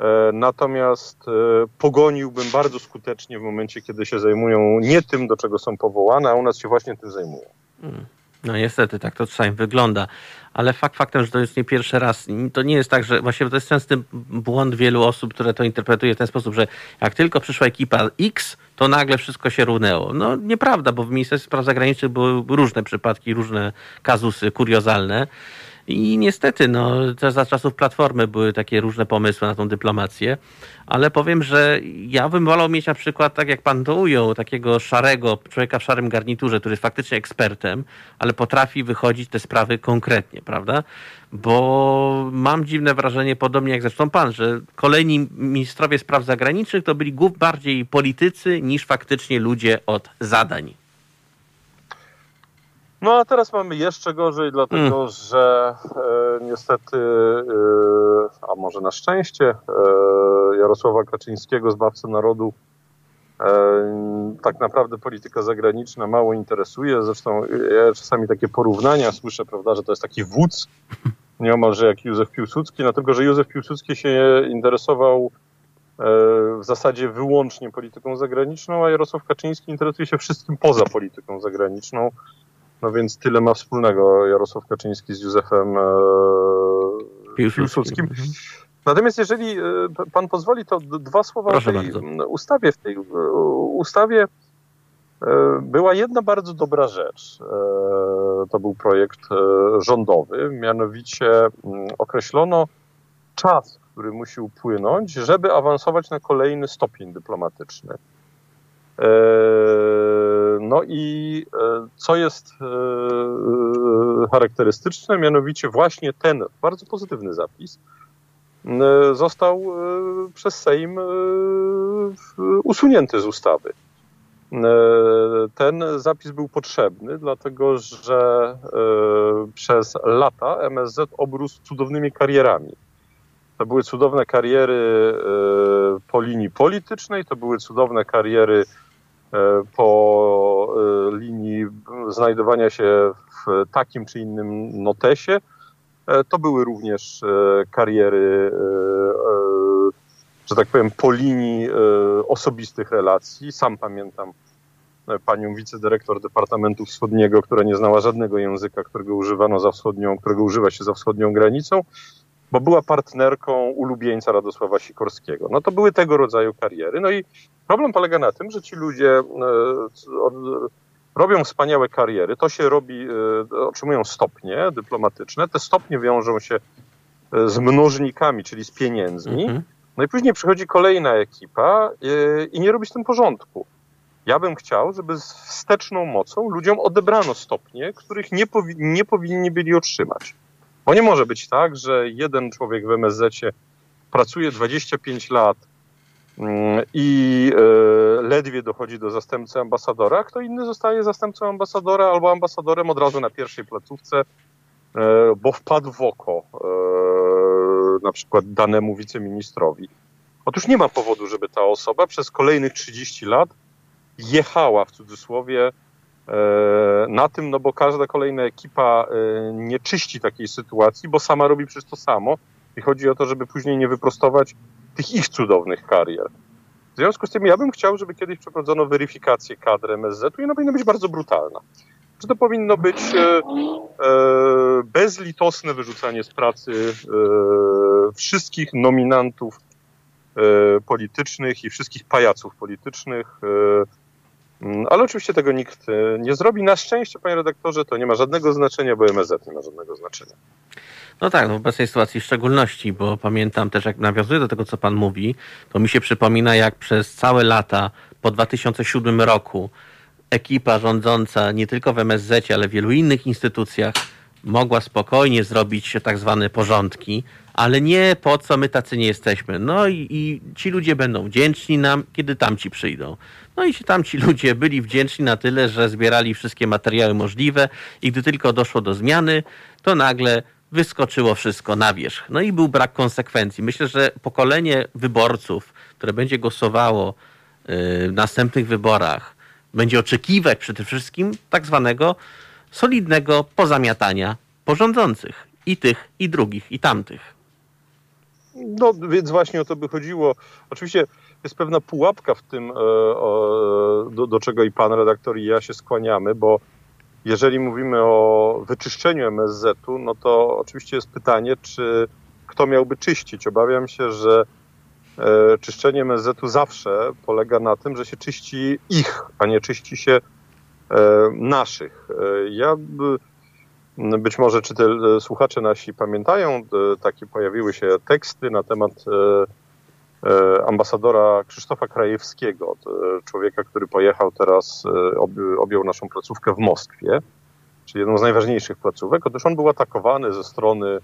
E, Natomiast e, pogoniłbym bardzo skutecznie w momencie, kiedy się zajmują nie tym, do czego są powołane, a u nas się właśnie tym zajmują. Mm. No niestety, tak to czasami wygląda. Ale fakt faktem, że to jest nie pierwszy raz, to nie jest tak, że właściwie to jest częsty błąd wielu osób, które to interpretuje w ten sposób, że jak tylko przyszła ekipa X, to nagle wszystko się runęło. No nieprawda, bo w Ministerstwie Spraw Zagranicznych były różne przypadki, różne kazusy kuriozalne. I niestety, no, też za czasów Platformy były takie różne pomysły na tą dyplomację, ale powiem, że ja bym wolał mieć na przykład, tak jak pan to ujął, takiego szarego człowieka w szarym garniturze, który jest faktycznie ekspertem, ale potrafi wychodzić te sprawy konkretnie, prawda? Bo mam dziwne wrażenie, podobnie jak zresztą pan, że kolejni ministrowie spraw zagranicznych to byli głów bardziej politycy niż faktycznie ludzie od zadań. No a teraz mamy jeszcze gorzej, dlatego mm. że e, niestety, e, a może na szczęście, e, Jarosława Kaczyńskiego, zbawcy narodu, e, tak naprawdę polityka zagraniczna mało interesuje. Zresztą ja czasami takie porównania słyszę, prawda, że to jest taki wódz, nieomalże jak Józef Piłsudski, dlatego że Józef Piłsudski się interesował e, w zasadzie wyłącznie polityką zagraniczną, a Jarosław Kaczyński interesuje się wszystkim poza polityką zagraniczną. No więc tyle ma wspólnego Jarosław Kaczyński z Józefem e, Piłsudskim. Mhm. Natomiast jeżeli e, pan pozwoli, to dwa słowa Proszę o tej bardzo. ustawie. W tej ustawie e, była jedna bardzo dobra rzecz. To był projekt rządowy, mianowicie określono czas, który musi upłynąć, żeby awansować na kolejny stopień dyplomatyczny. No i e, co jest e, charakterystyczne, mianowicie właśnie ten bardzo pozytywny zapis został przez Sejm usunięty z ustawy. Ten zapis był potrzebny, dlatego że przez lata MSZ obrósł cudownymi karierami. To były cudowne kariery po linii politycznej, to były cudowne kariery E, po e, linii znajdowania się w takim czy innym notesie. E, to były również kariery, że tak powiem, po linii osobistych relacji. Sam pamiętam panią wicedyrektor Departamentu Wschodniego, która nie znała żadnego języka, którego używano za wschodnią, którego używa się za wschodnią granicą bo była partnerką ulubieńca Radosława Sikorskiego. No to były tego rodzaju kariery. No i problem polega na tym, że ci ludzie e, robią wspaniałe kariery, to się robi, e, otrzymują stopnie dyplomatyczne, te stopnie wiążą się e, z mnożnikami, czyli z pieniędzmi. Mhm. No i później przychodzi kolejna ekipa i nie robi z tym porządku. Ja bym chciał, żeby z wsteczną mocą ludziom odebrano stopnie, których nie, powi nie powinni byli otrzymać. Bo nie może być tak, że jeden człowiek w MSZ pracuje 25 lat mm, i e, ledwie dochodzi do zastępcy ambasadora, kto inny zostaje zastępcą ambasadora albo ambasadorem od razu na pierwszej placówce, e, bo wpadł w oko e, na przykład danemu wiceministrowi. Otóż nie ma powodu, żeby ta osoba przez kolejnych 30 lat jechała w cudzysłowie na tym, no bo każda kolejna ekipa e, nie czyści takiej sytuacji, bo sama robi przecież to samo i chodzi o to, żeby później nie wyprostować tych ich cudownych karier. W związku z tym ja bym chciał, żeby kiedyś przeprowadzono weryfikację kadr MSZ-u i ona powinna być bardzo brutalna. Czy to powinno być e, bezlitosne wyrzucanie z pracy wszystkich nominantów politycznych i wszystkich pajaców politycznych, Mm, ale oczywiście tego nikt e, nie zrobi. Na szczęście, panie redaktorze, to nie ma żadnego znaczenia, bo MSZ nie ma żadnego znaczenia. No tak, no w obecnej sytuacji w szczególności, bo pamiętam też, jak nawiązuję do tego, co pan mówi, to mi się przypomina, jak przez całe lata po 2007 roku ekipa rządząca nie tylko w MSZ, ale w wielu innych instytucjach mogła spokojnie zrobić tak zwane porządki, ale nie po co my tacy nie jesteśmy. No i, i ci ludzie będą wdzięczni nam, kiedy tamci przyjdą. No i ci tamci ludzie byli wdzięczni na tyle, że zbierali wszystkie materiały możliwe i gdy tylko doszło do zmiany, to nagle wyskoczyło wszystko na wierzch. No i był brak konsekwencji. Myślę, że pokolenie wyborców, które będzie głosowało y, w następnych wyborach, będzie oczekiwać przede wszystkim tak zwanego solidnego pozamiatania porządzących. I tych, i drugich, i tamtych. No więc właśnie o to by chodziło. Oczywiście jest pewna pułapka w tym, e, do, do czego i pan redaktor i ja się skłaniamy, bo jeżeli mówimy o wyczyszczeniu MSZ-u, no to oczywiście jest pytanie, czy kto miałby czyścić. Obawiam się, że e, czyszczenie MSZ-u zawsze polega na tym, że się czyści ich, a nie czyści się e, naszych. Ja być może czy te słuchacze nasi pamiętają, takie pojawiły się teksty na temat ambasadora Krzysztofa Krajewskiego, człowieka, który pojechał teraz, objął naszą placówkę w Moskwie, czyli jedną z najważniejszych placówek. Otóż on był atakowany ze strony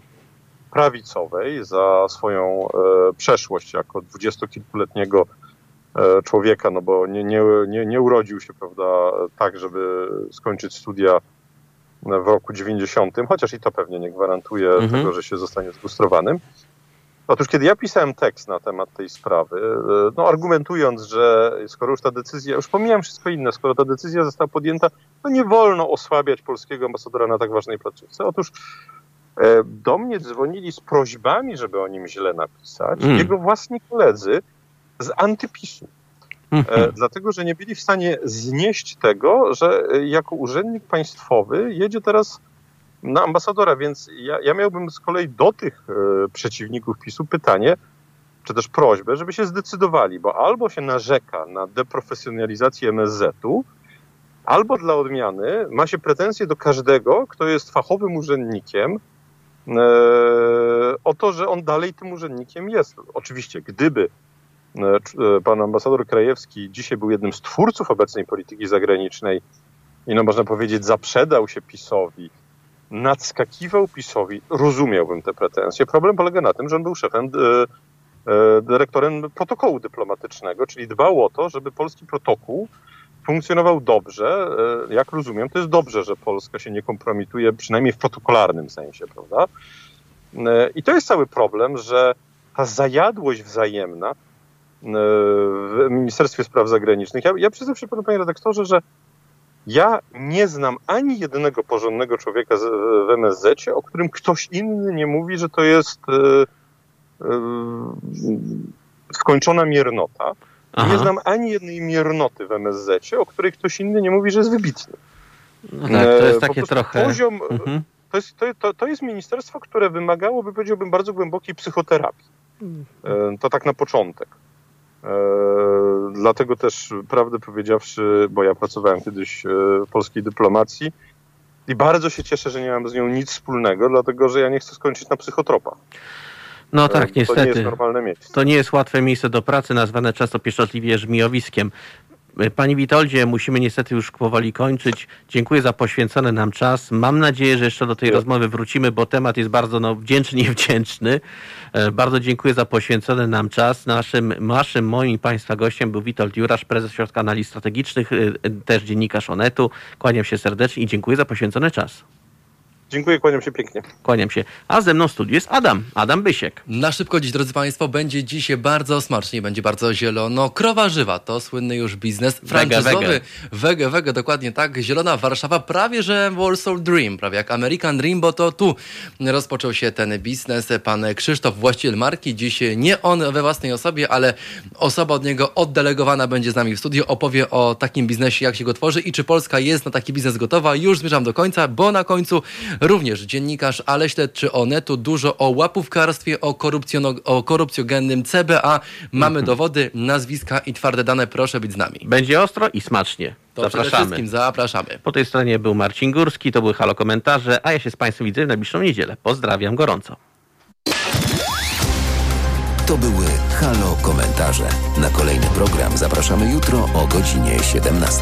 prawicowej za swoją e, przeszłość jako dwudziestokilkuletniego e, człowieka, no bo nie, nie, nie, nie urodził się, prawda, tak, żeby skończyć studia w roku 90, chociaż i to pewnie nie gwarantuje mhm. tego, że się zostanie zlustrowanym. Otóż kiedy ja pisałem tekst na temat tej sprawy, e, no argumentując, że skoro już ta decyzja, już pomijam wszystko inne, skoro ta decyzja została podjęta, no nie wolno osłabiać polskiego ambasadora na tak ważnej placówce. Otóż E, do mnie dzwonili z prośbami, żeby o nim źle napisać, mm. jego własni koledzy z antypisu. Mm. Dlatego, że nie byli w stanie znieść tego, że e, jako urzędnik państwowy jedzie teraz na ambasadora, więc ja, ja miałbym z kolei do tych przeciwników PiSu pytanie, czy też prośbę, żeby się zdecydowali, bo albo się narzeka na deprofesjonalizację MSZ-u, albo dla odmiany ma się pretensje do każdego, kto jest fachowym urzędnikiem, E, o to, że on dalej tym urzędnikiem jest. Oczywiście, gdyby e, e, pan ambasador Krajewski dzisiaj był jednym z twórców obecnej polityki zagranicznej i no można powiedzieć zaprzedał się PiSowi, nadskakiwał PiSowi, rozumiałbym te pretensje. Problem polega na tym, że on był szefem, dyrektorem protokołu dyplomatycznego, czyli dbał o to, żeby polski protokół funkcjonował dobrze. E, jak rozumiem, to jest dobrze, że Polska się nie kompromituje, przynajmniej w protokolarnym sensie, prawda? E, I to jest cały problem, że ta zajadłość wzajemna e, w Ministerstwie Spraw Zagranicznych. Ja, ja przyznam się panu, panie redaktorze, że ja nie znam ani jednego porządnego człowieka w MSZ, o którym ktoś inny nie mówi, że to jest skończona miernota. Aha. Nie znam ani jednej miernoty w MSZ, o której ktoś inny nie mówi, że jest wybitny. No tak, to jest takie trochę... Poziom, mhm. to, jest, to, to, to jest ministerstwo, które wymagałoby, powiedziałbym, bardzo głębokiej psychoterapii. Mhm. To tak na początek. E, dlatego też, prawdę powiedziawszy, bo ja pracowałem kiedyś e, w polskiej dyplomacji i bardzo się cieszę, że nie mam z nią nic wspólnego, dlatego że ja nie chcę skończyć na psychotropach. No tak, niestety. To nie jest normalne miejsce. To nie jest łatwe miejsce do pracy, nazwane często pieszczotliwie żmijowiskiem. Pani Witoldzie, musimy niestety już powoli kończyć. Dziękuję za poświęcony nam czas. Mam nadzieję, że jeszcze do tej rozmowy wrócimy, bo temat jest bardzo no, wdzięczny i wdzięczny. E, bardzo dziękuję za poświęcony nam czas. Naszym, naszym moim Państwa gościem był Witold Jurasz, prezes Środka Analiz Strategicznych, e, też dziennikarz Onetu. Kłaniam się serdecznie i dziękuję za poświęcony czas. Dziękuję, kłaniam się pięknie. Kłaniam się. A ze mną w studiu jest Adam, Adam Bysiek. Na szybko dziś, drodzy Państwo, będzie dzisiaj bardzo smacznie, będzie bardzo zielono. Krowa żywa, to słynny już biznes franczyzowy. Wege, wege, dokładnie tak. Zielona Warszawa, prawie że Warsaw Dream, prawie jak American Dream, bo to tu rozpoczął się ten biznes. Pan Krzysztof, właściciel marki, dziś nie on we własnej osobie, ale osoba od niego oddelegowana będzie z nami w studiu, opowie o takim biznesie, jak się go tworzy i czy Polska jest na taki biznes gotowa. Już zmierzam do końca, bo na końcu Również dziennikarz, ale śledczy Onetu, dużo o łapówkarstwie, o, o korupcjogennym CBA. Mamy dowody, nazwiska i twarde dane. Proszę być z nami. Będzie ostro i smacznie. To zapraszamy. przede wszystkim zapraszamy. Po tej stronie był Marcin Górski, to były Halo Komentarze, a ja się z Państwem widzę w najbliższą niedzielę. Pozdrawiam gorąco. To były Halo Komentarze. Na kolejny program zapraszamy jutro o godzinie 17.